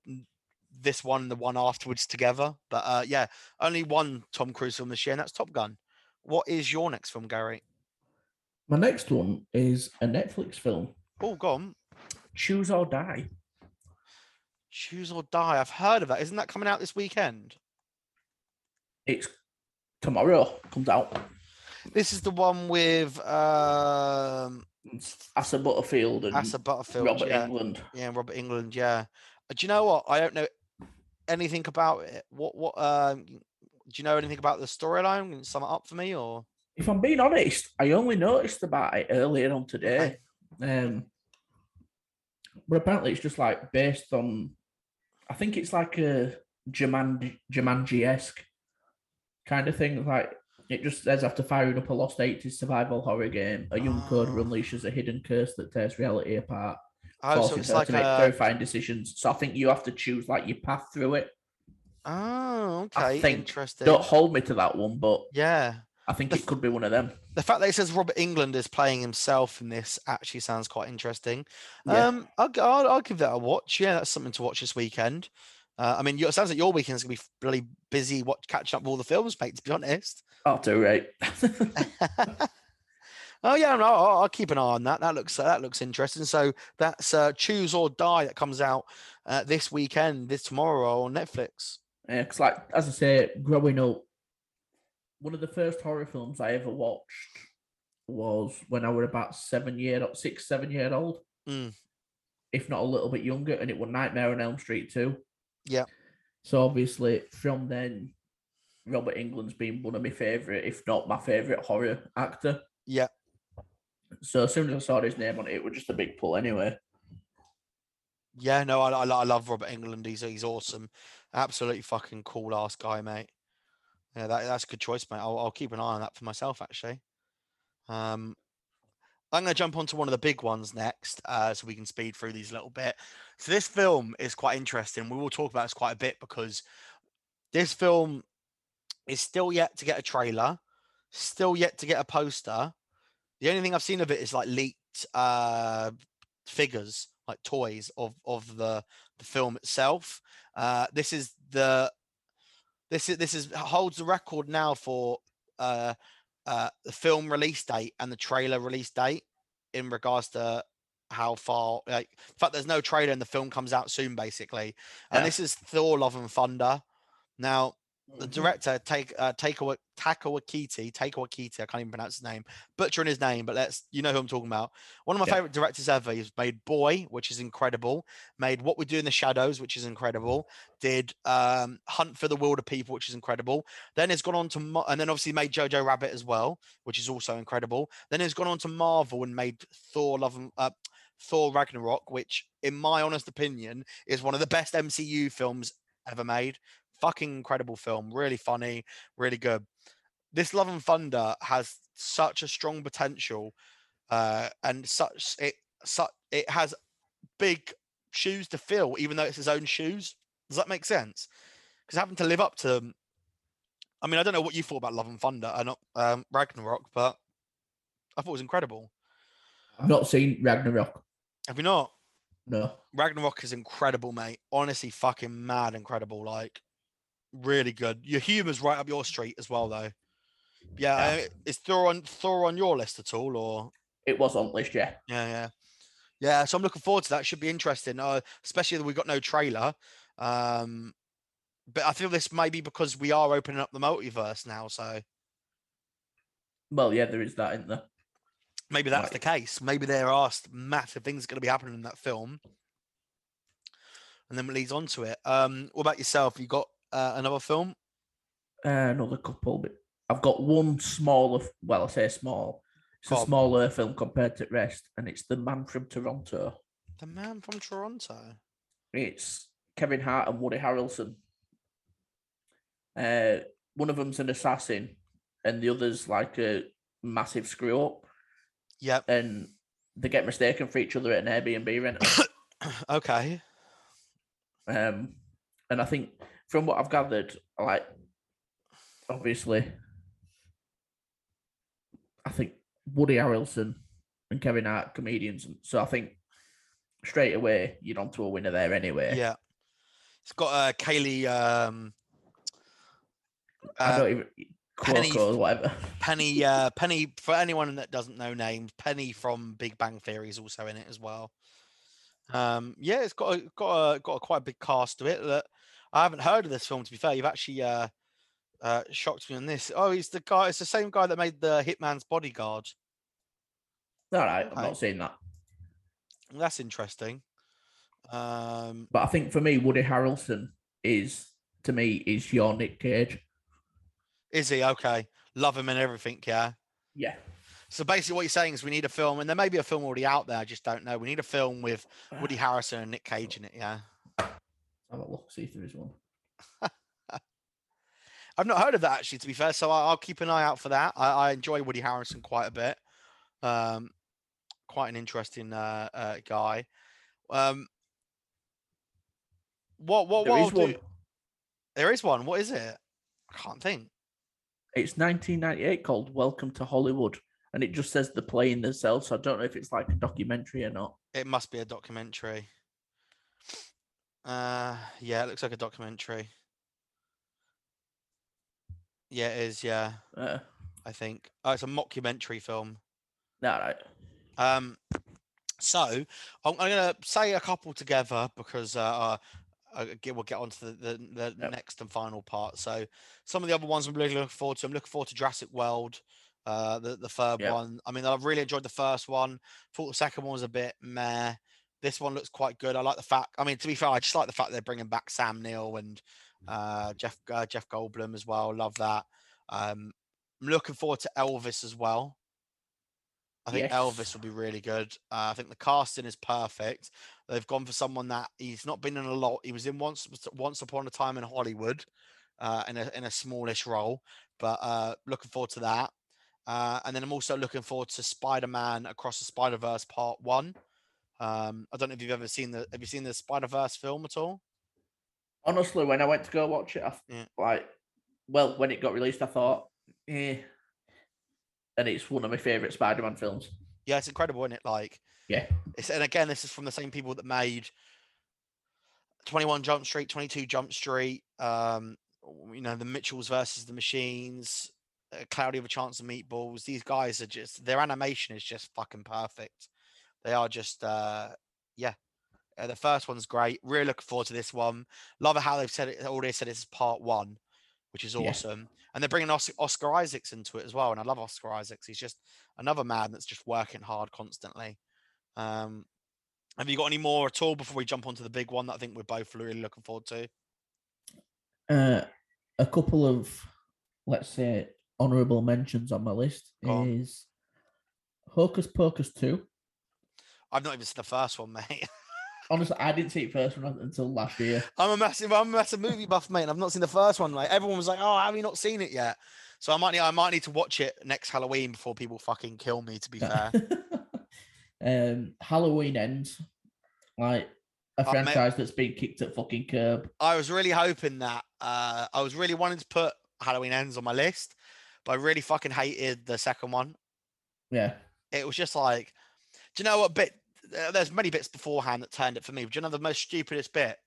this one and the one afterwards together. But uh, yeah, only one Tom Cruise film this year, and that's Top Gun. What is your next film, Gary? My next one is a Netflix film, Oh, gone. Choose or Die. Choose or Die. I've heard of that. Isn't that coming out this weekend? It's tomorrow. Comes out. This is the one with um Asa Butterfield and Asa Butterfield. Robert yeah. Englund. Yeah, Robert Englund. Yeah. Uh, Do you know what? I don't know anything about it. What what um do you know anything about the storyline? Can you sum it up for me or If I'm being honest, I only noticed about it earlier on today. Um, but apparently it's just like based on, I think it's like a Jumanji Jumanji esque kind of thing. Like it just says after firing up a lost 80s survival horror game, a young coder Oh. Ah. unleashes a hidden curse that tears reality apart, oh so forcing it's her like to make a terrifying decisions. So I think you have to choose like your path through it. Oh, I okay. think- Interesting. Don't hold me to that one, but Yeah. I think The it could be one of them. The fact that it says Robert Englund is playing himself in this actually sounds quite interesting. Yeah. Um, I'll, I'll, I'll give that a watch. Yeah, that's something to watch this weekend. Uh, I mean, it sounds like your weekend's gonna be really busy. Watch catching up with all the films, mate. To be honest. I'll do right. [laughs] oh yeah, no, I'll, I'll keep an eye on that. That looks that looks interesting. So that's uh, Choose or Die that comes out uh, this weekend, this tomorrow on Netflix. Yeah, because like as I say, growing up, one of the first horror films I ever watched was when I were about seven year, six, seven year old, Mm. if not a little bit younger, and it was Nightmare on Elm Street too. Yeah. So obviously, from then, Robert Englund's been one of my favorite, if not my favorite horror actor. Yeah. So as soon as I saw his name on it, it was just a big pull anyway. Yeah, no, I, I, I love Robert England. He's he's awesome. Absolutely fucking cool ass guy, mate. Yeah, that, that's a good choice, mate. I'll, I'll keep an eye on that for myself, actually. Um, I'm going to jump onto one of the big ones next, uh, so we can speed through these a little bit. So this film is quite interesting. We will talk about this quite a bit because this film is still yet to get a trailer, still yet to get a poster. The only thing I've seen of it is like leaked uh, figures, like toys of of the the film itself. Uh, this is the this is this is holds the record now for uh, uh, the film release date and the trailer release date in regards to how far like in fact there's no trailer and the film comes out soon basically and Yeah. this is thor love and thunder now the Mhm. director take uh Taika Wa- Taika Waititi, Taika Waititi, I can't even pronounce his name, butchering his name, but let's you know who I'm talking about. One of my Yeah. favorite directors ever. He's made Boy, which is incredible. Made What We Do in the Shadows, which is incredible. Did um Hunt for the Wilderpeople, which is incredible. Then it's gone on to Mar- and then obviously made Jojo Rabbit as well, which is also incredible. Then it's gone on to Marvel and made Thor Love and uh, Thor Ragnarok, which in my honest opinion is one of the best MCU films ever made fucking incredible film really funny really good this love and thunder has such a strong potential uh and such it such it has big shoes to fill even though it's his own shoes does that make sense because having to live up to them i mean i don't know what you thought about love and thunder and um ragnarok but i thought it was incredible I've not seen Ragnarok. have you not No. Ragnarok is incredible, mate. Honestly, fucking mad incredible. Like, really good. Your humor's right up your street as well, though. Yeah, Yeah. Is Thor on Thor on your list at all, or It was on list, yeah. yeah, yeah, yeah. So I'm looking forward to that. Should be interesting, uh, especially that we got no trailer. Um, but I feel this may be because we are opening up the multiverse now, so Well, yeah, there is that in there. maybe that's the case. Maybe there are massive things going to be happening in that film, and then it leads on to it. Um, what about yourself? You got uh, another film? Uh, another couple, but I've got one smaller. Well, I say small. It's Go a smaller film compared to the rest, and it's The Man from Toronto. The man from Toronto. It's Kevin Hart and Woody Harrelson. Uh, one of them's an assassin, and the other's like a massive screw up, Yep. and they get mistaken for each other at an Airbnb rental. [coughs] okay. Um, and I think from what I've gathered, like obviously, I think Woody Harrelson and Kevin Hart comedians, and so I think straight away you're onto a winner there anyway. Yeah. It's got uh, Kaley um, I uh, don't even Penny or whatever. Penny. [laughs] Uh, Penny. For anyone that doesn't know names, Penny from Big Bang Theory is also in it as well. Um, yeah, it's got a, got a, got a quite a big cast to it. That I haven't heard of this film. To be fair, you've actually uh, uh, shocked me on this. Oh, he's the guy. It's the same guy that made the Hitman's Bodyguard. All right, I'm not seen that, That's interesting. Um, but I think for me, Woody Harrelson is to me is your Nick Cage. is he okay? Love him and everything. Yeah. Yeah, So basically, what you're saying is we need a film, and there may be a film already out there. I just don't know. We need a film with [sighs] Woody Harrison and Nick Cage in it. Yeah, have a look, see if there is one. [laughs] I've not heard of that actually. To be fair, so I- I'll keep an eye out for that. I, I enjoy Woody Harrison quite a bit. Um, quite an interesting uh, uh, guy. Um, what what There what? is I'll do- one. There is one. What is it? I can't think. It's 1998 called Welcome to Hollywood, and it just says the plane themselves. So I don't know if it's like a documentary or not. It must be a documentary. Uh, yeah, it looks like a documentary. Yeah, it is. Yeah, Uh, I think. Oh, it's a mockumentary film. all right. Um, so I'm, I'm going to say a couple together because uh, uh, I get, we'll get on to the, the, the Yep. next and final part. So some of the other ones I'm really looking forward to. I'm looking forward to Jurassic World, uh, the the third Yep. one. I mean, I've really enjoyed the first one. Thought the second one was a bit meh. This one looks quite good. I like the fact. I mean, to be fair, I just like the fact they're bringing back Sam Neill and uh, Jeff uh, Jeff Goldblum as well. Love that. Um, I'm looking forward to Elvis as well. I think Elvis will be really good. Uh, I think the casting is perfect. They've gone for someone that he's not been in a lot. He was in once once upon a time in Hollywood, uh, in a in a smallish role. But uh, looking forward to that. Uh, and then I'm also looking forward to Spider-Man Across the Spider-Verse Part One. Um, I don't know if you've ever seen the. Have you seen the Spider-Verse film at all? Honestly, when I went to go watch it, I Yeah. like, well, when it got released, I thought, eh. And it's one of my favorite Spider-Man films. Yeah, it's incredible, isn't it? Like, Yeah. it's and again, this is from the same people that made 21 Jump Street, 22 Jump Street, um, you know, the Mitchells versus the Machines, uh, Cloudy with a Chance of Meatballs. These guys are just their animation is just fucking perfect. They are just uh yeah. Uh, the first one's great. Really looking forward to this one. Love how they've said it. Already said this is part one, which is Yeah. awesome. And they're bringing Os- Oscar Isaacs into it as well. And I love Oscar Isaacs. He's just another man that's just working hard constantly. Um, have you got any more at all before we jump onto the big one that I think we're both really looking forward to? Uh, a couple of, let's say, honourable mentions on my list Go on. is Hocus Pocus 2. I've not even seen the first one, mate. [laughs] Honestly, I didn't see it first one until last year. I'm a massive, I'm a massive movie buff, mate. and I've not seen the first one. Like everyone was like, "Oh, have you not seen it yet?" So I might need, I might need to watch it next Halloween before people fucking kill me. To be [laughs] fair, um, Halloween ends like a Oh, mate. franchise that's been kicked at fucking curb. I was really hoping that uh, I was really wanting to put Halloween Ends on my list, but I really fucking hated the second one. Yeah, It was just like, do you know what bit? uh, There's many bits beforehand that turned it for me. But do you know the most stupidest bit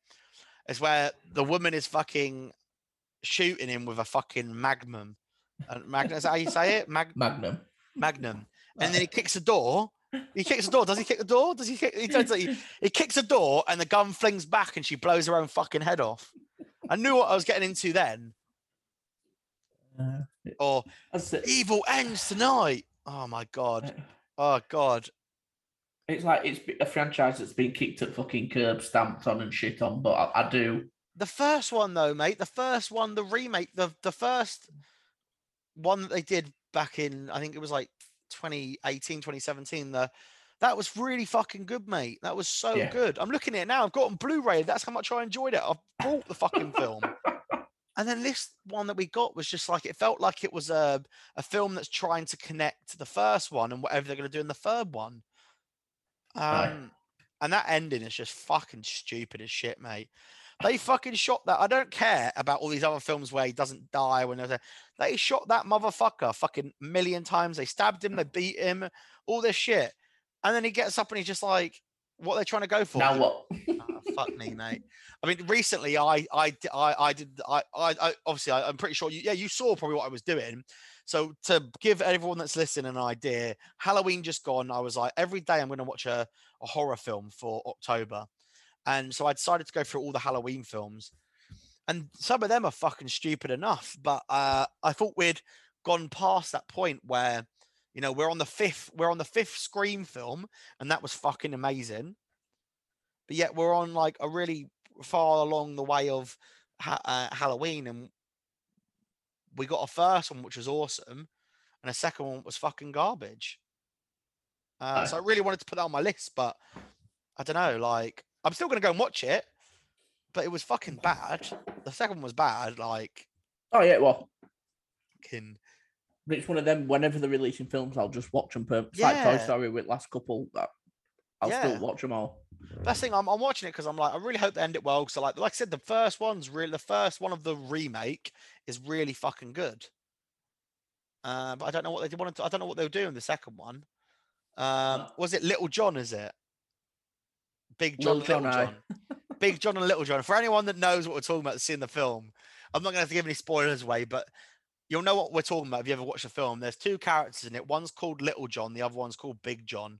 is where the woman is fucking shooting him with a fucking magnum. And magnum is that how you say it? Mag- Magnum. magnum. And then he kicks the door. He kicks the door. Does he kick the door? Does he kick? He, turns, he, he kicks the door, and the gun flings back, and she blows her own fucking head off. I knew what I was getting into then. Uh, Or evil ends tonight. Oh my god. Oh god. It's like it's a franchise that's been kicked at fucking curb, stamped on, and shit on. But I, I do. The first one though, mate. The first one, the remake, the the first one that they did back in, I think it was like 2018, 2017. The that was really fucking good, mate. That was so Yeah. good. I'm looking at it now. I've got on Blu-ray. That's how much I enjoyed it. I've bought the fucking film. [laughs] And then this one that we got was just like it felt like it was a a film that's trying to connect to the first one and whatever they're going to do in the third one. Um, and that ending is just fucking stupid as shit, mate. They fucking shot that. I don't care about all these other films where he doesn't die when a- they shot that motherfucker fucking million times. They stabbed him, they [laughs] beat him, all this shit, and then he gets up and he's just like, "What they're trying to go for?" Now what? Ah, fuck me, [laughs] mate. I mean, recently I I I, I did I, I did I I obviously I, I'm pretty sure you yeah you saw probably what I was doing. So to give everyone that's listening an idea, Halloween just gone. I was like, every day I'm going to watch a, a horror film for October, and so I decided to go through all the Halloween films, and some of them are fucking stupid enough. But uh, I thought we'd gone past that point where, you know, we're on the fifth we're on the fifth Scream film, and that was fucking amazing but yet we're on like a really far along the way of ha- uh, Halloween, and we got a first one which was awesome, and a second one was fucking garbage. Uh, so I really wanted to put that on my list, but I don't know. Like, I'm still gonna go and watch it, but it was fucking bad. The second one was bad. Like, Oh yeah, well, fucking it's one of them. Whenever they're releasing films, I'll just watch them. Per- it's like Toy Yeah. Story with last couple. That I'll Yeah. still watch them all. Best thing, I'm, I'm watching it because I'm like, I really hope they end it well. Because like, like I said, the first one's really the first one of the remake is really fucking good. Uh, but I don't know what they wanted to. I don't know what they were doing the second one. Um, Uh, was it Little John? Is it Big John, Little John, Little aye. John? Big John and Little John. For anyone that knows what we're talking about, seen the film, I'm not going to to give any spoilers away, but you'll know what we're talking about if you ever watch the film. There's two characters in it. One's called Little John, the other one's called Big John,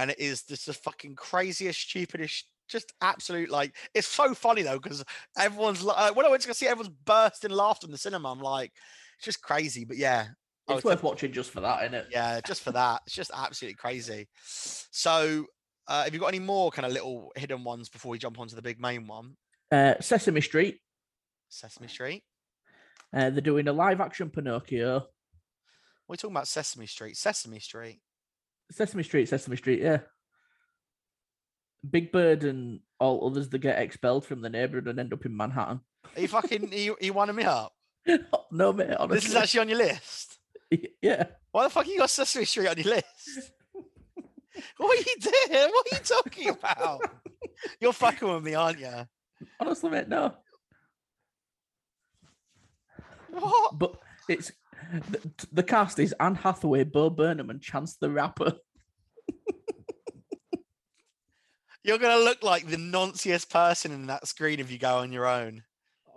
and it is just the fucking craziest, stupidest, just absolute like. It's so funny though because everyone's like, uh, when I went to go see, everyone's bursting laughter in the cinema. I'm like, it's just crazy, but yeah. It's would worth watching just for that, isn't it? yeah, just for that. It's just absolutely crazy. So, uh, have you got any more kind of little hidden ones before we jump onto the big main one? Uh, Sesame Street. Sesame Street. Uh, they're doing a live action Pinocchio. We're talking about Sesame Street. Sesame Street. Sesame Street, Sesame Street, yeah. Big Bird and all others that get expelled from the neighborhood and end up in Manhattan. Are you fucking? Are you, winding me up? [laughs] no, mate, honestly. This is actually on your list. [laughs] yeah. Why the fuck you got Sesame Street on your list? [laughs] what are you doing? What are you talking about? You're fucking with me, aren't you? Honestly, mate, no. What? But it's the, the cast is Anne Hathaway, Bo Burnham, and Chance the Rapper. You're gonna look like the nonciest person in that screen if you go on your own.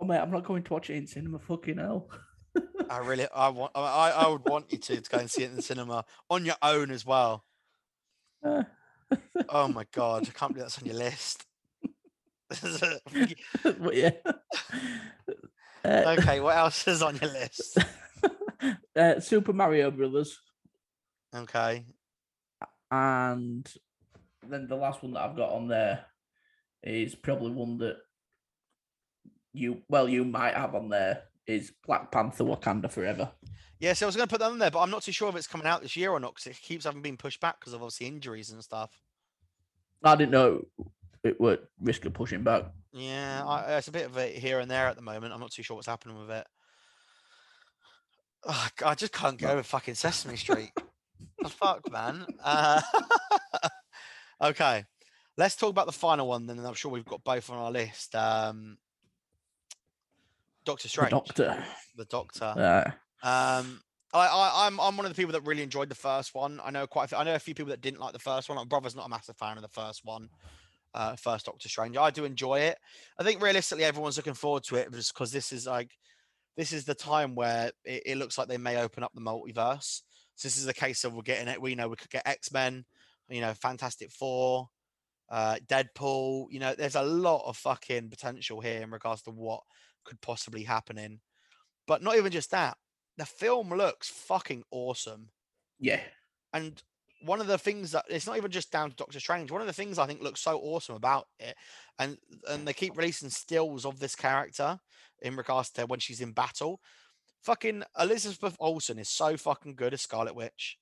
Oh mate, I'm not going to watch it in cinema. Fucking hell. [laughs] I really, I want, I, I would want you to, to go and see it in the cinema on your own as well. Uh, [laughs] Oh my god, I can't believe that's on your list. [laughs] yeah. Uh, okay, what else is on your list? Uh, Super Mario Brothers, Okay, and then the last one that I've got on there is probably one that you well you might have on there is Black Panther Wakanda Forever. yeah, so I was going to put that on there, but I'm not too sure if it's coming out this year or not because it keeps having been pushed back because of obviously injuries and stuff. I didn't know it would risk of pushing back. Yeah, I, it's a bit of a here and there at the moment. I'm not too sure what's happening with it. Oh, I just can't get over fucking Sesame Street. the fuck, man. Uh, [laughs] okay, let's talk about the final one then. And I'm sure we've got both on our list. Um, Doctor The Strange, Doctor. the Doctor. Yeah. Um, I, I, I'm, I'm one of the people that really enjoyed the first one. I know quite. A few, I know a few people that didn't like the first one. My brother's not a massive fan of the first one. Uh, first Doctor Strange. I do enjoy it. I think realistically, everyone's looking forward to it just because this is like, this is the time where it, it looks like they may open up the multiverse. So this is a case of we're getting it. We know we could get X Men, you know, Fantastic Four, uh, Deadpool. You know, there's a lot of fucking potential here in regards to what could possibly happen in. But not even just that the film looks fucking awesome. yeah. And one of the things that it's not even just down to Doctor Strange. One of the things I think looks so awesome about it, and and they keep releasing stills of this character in regards to when she's in battle. Fucking Elizabeth Olsen is so fucking good as Scarlet Witch.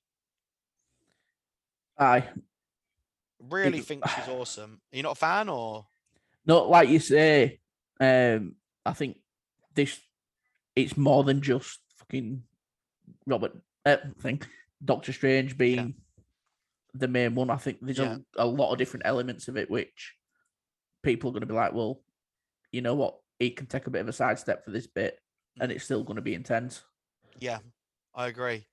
Aye. Really It- think she's [sighs] awesome. Are you not a fan or? Not like you say, um, I think this it's more than just fucking Robert uh, thing, Doctor Strange being the main one. I think there's Yeah. a, a lot of different elements of it which people are going to be like, well, you know what, he can take a bit of a sidestep for this bit, and it's still going to be intense. Yeah, I agree.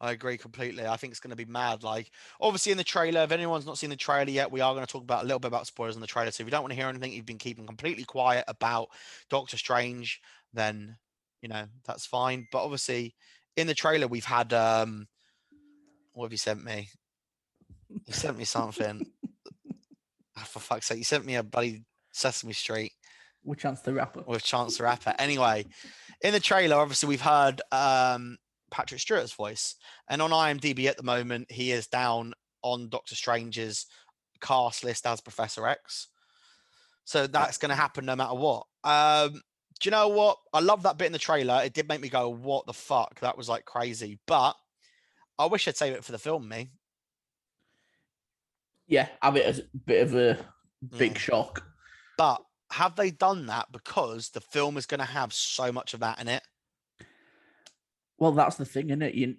I agree completely. I think it's going to be mad. Like, obviously, in the trailer, if anyone's not seen the trailer yet, we are going to talk about a little bit about spoilers in the trailer. So if you don't want to hear anything, you've been keeping completely quiet about Doctor Strange, then you know that's fine. But obviously, in the trailer, we've had um, what have you sent me? You sent me something. [laughs] Ah, For fuck's sake, you sent me a bloody Sesame Street With Chance the Rapper. with Chance the Rapper. Anyway, in the trailer, obviously we've heard um, Patrick Stewart's voice, and on IMDb at the moment, he is down on Doctor Strange's cast list as Professor X. So that's going to happen no matter what. Um, do you know what? I love that bit in the trailer. It did make me go, "What the fuck?" That was like crazy. But I wish I'd save it for the film. Me, Yeah, have it as a bit of a big Yeah. shock. but have they done that because the film is going to have so much of that in it? Well, that's the thing, isn't it? You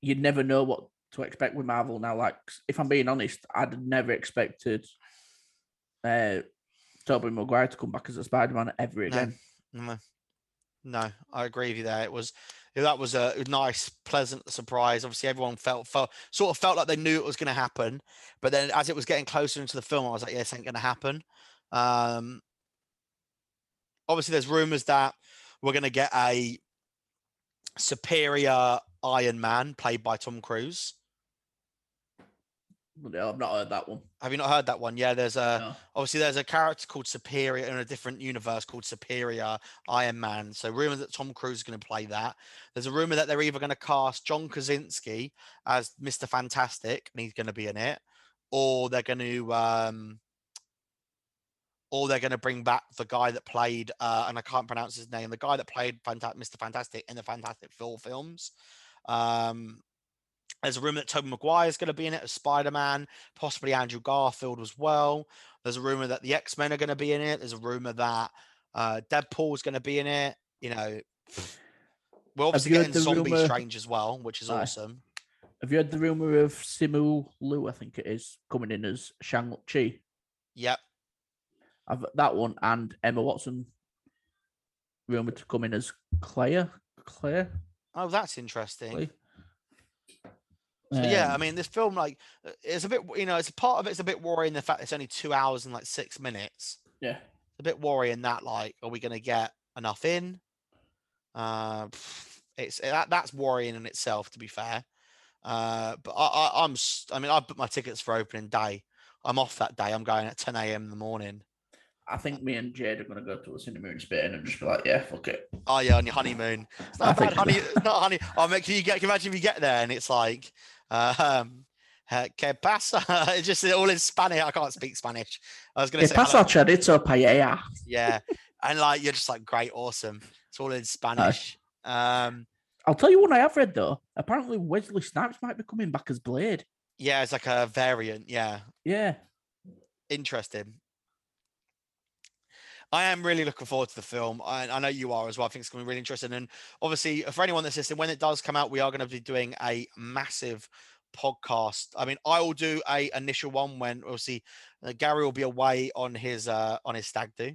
you never know what to expect with Marvel now. Like, if I'm being honest, I'd never expected uh Tobey Maguire to come back as a Spider-Man ever again. No, no, I agree with you there. It was that was a nice, pleasant surprise. Obviously, everyone felt, felt sort of felt like they knew it was going to happen, but then as it was getting closer into the film, I was like, "Yeah, this ain't going to happen." Um, obviously, there's rumors that we're going to get a superior Iron Man played by Tom Cruise. No, I've not heard that one. Have you not heard that one? Yeah, there's a No. obviously there's a character called Superior in a different universe called Superior Iron Man. So rumor that Tom Cruise is going to play that. There's a rumor that they're either going to cast John Krasinski as Mr. Fantastic and he's going to be in it, or they're going to um or they're going to bring back the guy that played uh and I can't pronounce his name, the guy that played Fanta- Mr. Fantastic in the Fantastic Four films. Um there's a rumor that Tobey Maguire is going to be in it as Spider Man, possibly Andrew Garfield as well. There's a rumor that the X Men are going to be in it. There's a rumor that uh, Deadpool is going to be in it. You know, we're obviously getting Zombie rumour- Strange as well, which is Aye. awesome. Have you heard the rumor of Simu Liu? I think it is coming in as Shang Chi. Yep. I've that one and Emma Watson rumored to come in as Claire. Claire. Oh, that's interesting. Clay? So yeah, I Um, mean, this film like uh, it's a bit, you know, it's a part of it's a bit worrying the fact it's only two hours and like six minutes. yeah. it's a bit worrying that like, are we going to get enough in? Uh, it's that that's worrying in itself, to be fair. Uh, but I, I I'm I mean I booked my tickets for opening day. I'm off that day. I'm going at 10 a.m. in the morning. I think me and Jade are gonna go to a cinema in Spain and just be like, yeah, fuck it. Oh yeah, on your honeymoon. It's not I bad honey. It's not honey. Oh, make can you get? Can you imagine if you get there and it's like, um, uh, [laughs] que pasa? [laughs] It's just all in Spanish. I can't speak Spanish. I was gonna Que say pasa chorizo paella? yeah, and like you're just like great, awesome. It's all in Spanish. Um, I'll tell you what I have read though. Apparently Wesley Snipes might be coming back as Blade. yeah, it's like a variant. Yeah, Yeah. interesting. I am really looking forward to the film. I, I know you are as well. I think it's going to be really interesting. And obviously, for anyone that's listening, when it does come out, we are going to be doing a massive podcast. I mean, I will do a initial one when obviously uh, Gary will be away on his uh on his stag do.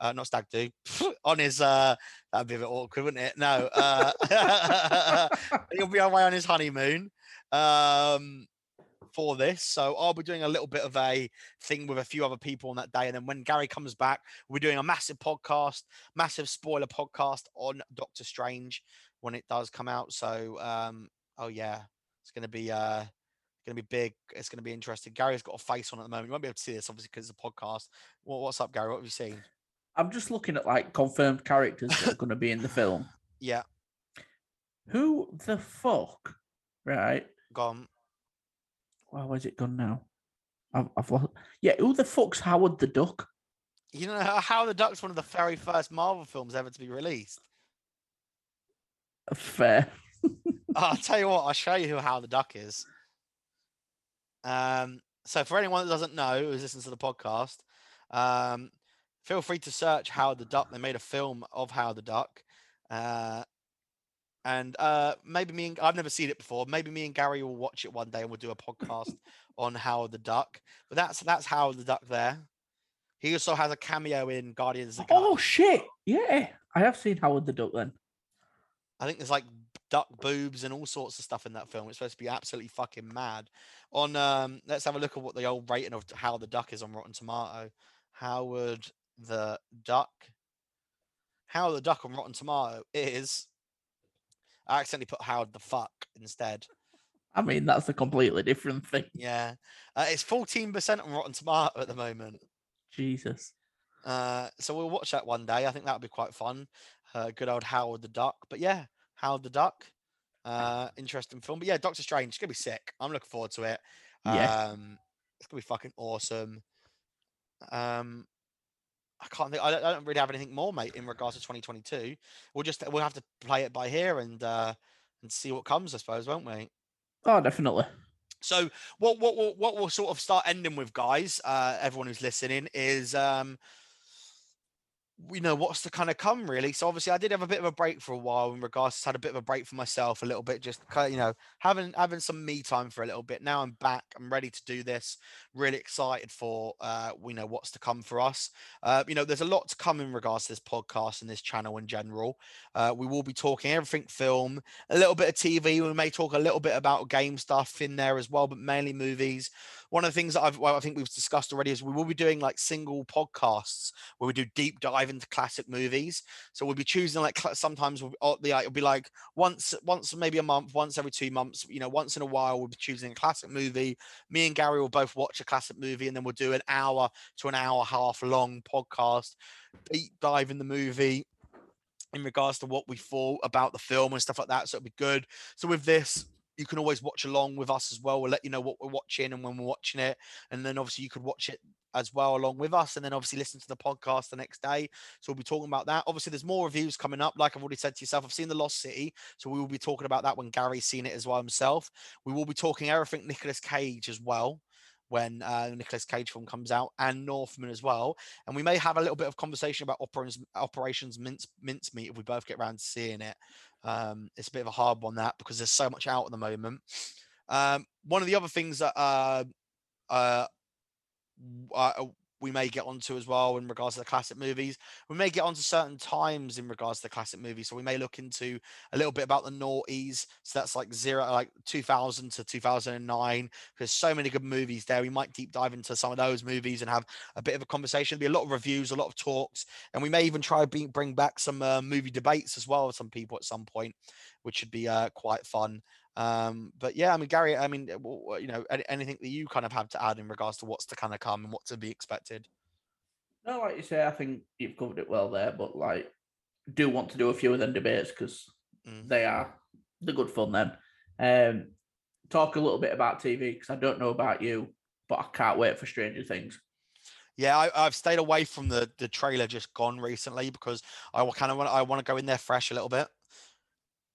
Uh, not stag do [laughs] on his uh that'd be a bit awkward wouldn't it no uh [laughs] he'll be away on his honeymoon um for this. So I'll be doing a little bit of a thing with a few other people on that day. And then when Gary comes back, we're doing a massive podcast, massive spoiler podcast on Doctor Strange when it does come out. So um, oh yeah, it's gonna be uh gonna be big. It's gonna be interesting. Gary's got a face on at the moment. You won't be able to see this obviously because it's a podcast. What, what's up, Gary? What have you seen? I'm just looking at like confirmed characters that are gonna be in the film. [laughs] Yeah, Who the fuck? Right. gone. Well, where's it gone now? I've, I've lost. Yeah, who the fuck's Howard the Duck? You know Howard the Duck's one of the very first Marvel films ever to be released. Fair. [laughs] I'll tell you what, I'll show you who Howard the Duck is. Um, so for anyone that doesn't know who's listening to the podcast, um, feel free to search Howard the Duck. They made a film of Howard the Duck. Uh, and uh, maybe me and I've never seen it before. Maybe me and Gary will watch it one day and we'll do a podcast [laughs] on Howard the Duck. But that's that's Howard the Duck there. He also has a cameo in Guardians of the Oh shit! Yeah, I have seen Howard the Duck then. I think there's like duck boobs and all sorts of stuff in that film. It's supposed to be absolutely fucking mad. On um, let's have a look at what the old rating of Howard the Duck is on Rotten Tomato. Howard the Duck. Howard the Duck on Rotten Tomato is. I accidentally put Howard the fuck instead. I mean, that's a completely different thing. Yeah, uh, it's fourteen percent on Rotten Tomato at the moment. Jesus. Uh, so we'll watch that one day. I think that would be quite fun. Uh, good old Howard the Duck. But yeah, Howard the Duck. Uh, interesting film. But yeah, Doctor Strange. It's gonna be sick. I'm looking forward to it. Yeah. Um, it's gonna be fucking awesome. Um, I can't think. I don't, I don't really have anything more, mate, in regards to 2022. We'll just we'll have to play it by here and uh, and see what comes, I suppose, won't we? Oh, definitely. So what what what what we'll sort of start ending with, guys, uh, everyone who's listening, is um you know what's to kind of come really. So obviously i did have a bit of a break for a while in regards to had a bit of a break for myself a little bit just kind of, you know having having some me time for a little bit. Now i'm back i'm ready to do this really excited for uh you know what's to come for us. Uh you know there's a lot to come in regards to this podcast and this channel in general. Uh we will be talking everything film a little bit of tv we may talk a little bit about game stuff in there as well but mainly movies one of the things that I've, well, I think we've discussed already is we will be doing like single podcasts where we do deep dive into classic movies. So we'll be choosing like sometimes we'll, or the, oh, it'll be like once, once maybe a month, once every two months. You know, once in a while we'll be choosing a classic movie. Me and Gary will both watch a classic movie, and then we'll do an hour to an hour and a half long podcast, deep dive in the movie in regards to what we thought about the film and stuff like that. So it'll be good. So with this, you can always watch along with us as well. We'll let you know what we're watching and when we're watching it. And then obviously you could watch it as well along with us and then obviously listen to the podcast the next day. So we'll be talking about that. Obviously, there's more reviews coming up. Like I've already said to yourself, I've seen The Lost City. So we will be talking about that when Gary's seen it as well himself. We will be talking everything Nicolas Cage as well when uh, the Nicolas Cage film comes out and Northman as well. And we may have a little bit of conversation about operations, operations mince, mincemeat if we both get around to seeing it. Um, it's a bit of a hard one that because there's so much out at the moment. Um, one of the other things that uh, uh, uh, we may get onto as well in regards to the classic movies. We may get onto certain times in regards to the classic movies. So we may look into a little bit about the noughties. So that's like zero, like 2000 to 2009. There's so many good movies there. We might deep dive into some of those movies and have a bit of a conversation. There'll be a lot of reviews, a lot of talks, and we may even try bring bring back some uh, movie debates as well with some people at some point, which should be uh, quite fun. Um, but yeah, I mean, Gary, I mean, you know, anything that you kind of have to add in regards to what's to kind of come and what to be expected? No, like you say, I think you've covered it well there, but like, do want to do a few of them debates because mm. they are the good fun then. Um, talk a little bit about TV because I don't know about you, but I can't wait for Stranger Things. Yeah, I, have stayed away from the the trailer just gone recently because I kind of want I want to go in there fresh a little bit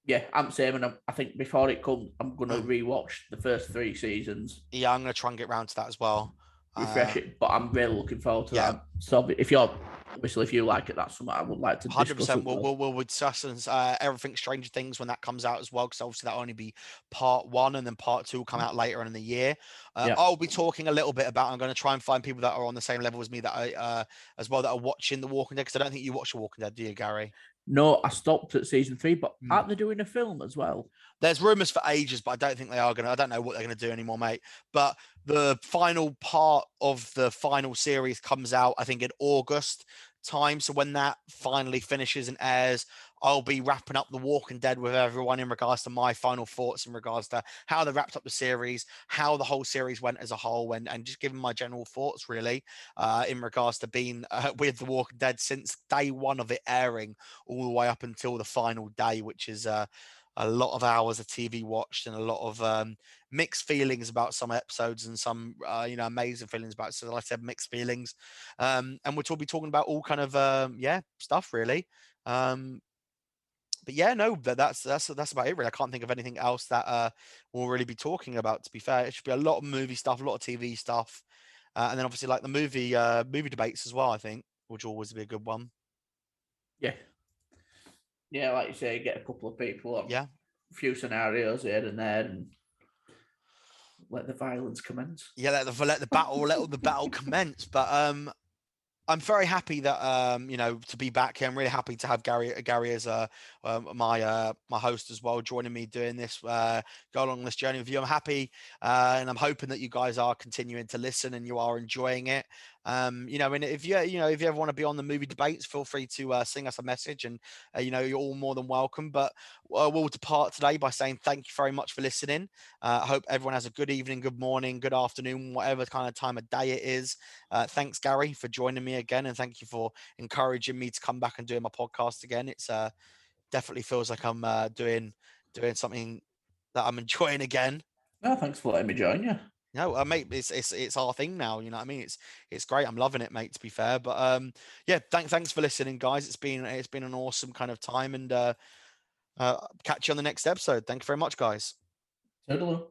yeah, I'm saying, and i think before it comes, I'm going to mm. rewatch the first three seasons. Yeah, I'm going to try and get round to that as well. Refresh uh, it, but I'm really looking forward to yeah. that. So if you're obviously if you like it, that's something I would like to. Hundred percent. We'll, we'll we'll discuss uh, everything Stranger Things when that comes out as well, because obviously that'll only be part one, and then part two will come out later on in the year. Uh, yeah. I'll be talking a little bit about. I'm going to try and find people that are on the same level as me that I uh, as well that are watching The Walking Dead, because I don't think you watch The Walking Dead, do you, Gary? No, I stopped at season three, but mm. aren't they doing a film as well? There's rumors for ages, but I don't think they are gonna. I don't know what they're gonna do anymore, mate. But the final part of the final series comes out, I think, in August time. So when that finally finishes and airs, I'll be wrapping up The Walking Dead with everyone in regards to my final thoughts in regards to how they wrapped up the series, how the whole series went as a whole, and, and just giving my general thoughts really uh, in regards to being uh, [laughs] with The Walking Dead since day one of it airing all the way up until the final day, which is uh, a lot of hours of TV watched and a lot of um, mixed feelings about some episodes and some uh, you know amazing feelings about. So like I said, mixed feelings, um, and we'll be talking about all kind of um, yeah stuff really. Um, but yeah, no, that, that's that's that's about it. Really, I can't think of anything else that uh, we'll really be talking about. To be fair, it should be a lot of movie stuff, a lot of TV stuff, uh, and then obviously like the movie uh, movie debates as well. I think, which always be a good one. Yeah, yeah, like you say, get a couple of people on. Yeah, a few scenarios here and there, and let the violence commence. Yeah, let the let the battle let the battle commence. But um, I'm very happy that um, you know to be back here. I'm really happy to have Gary Gary as uh, um, my uh, my host as well, joining me doing this uh, go along this journey with you. I'm happy, uh, and I'm hoping that you guys are continuing to listen and you are enjoying it. Um, you know, and if you you know if you ever want to be on the movie debates, feel free to uh, sing us a message, and uh, you know you're all more than welcome. But uh, we'll depart today by saying thank you very much for listening. Uh, I hope everyone has a good evening, good morning, good afternoon, whatever kind of time of day it is. Uh, thanks, Gary, for joining me again, and thank you for encouraging me to come back and do my podcast again. It's uh definitely feels like I'm doing doing something that I'm [laughs] enjoying again. No, thanks for letting me join you. No, uh, mate, it's it's it's our thing now. You know what I mean? It's it's great. I'm loving it, mate. To be fair, but um, yeah, thanks thanks for listening, guys. It's been it's been an awesome kind of time, and uh, uh, catch you on the next episode. Thank you very much, guys. Toodaloo.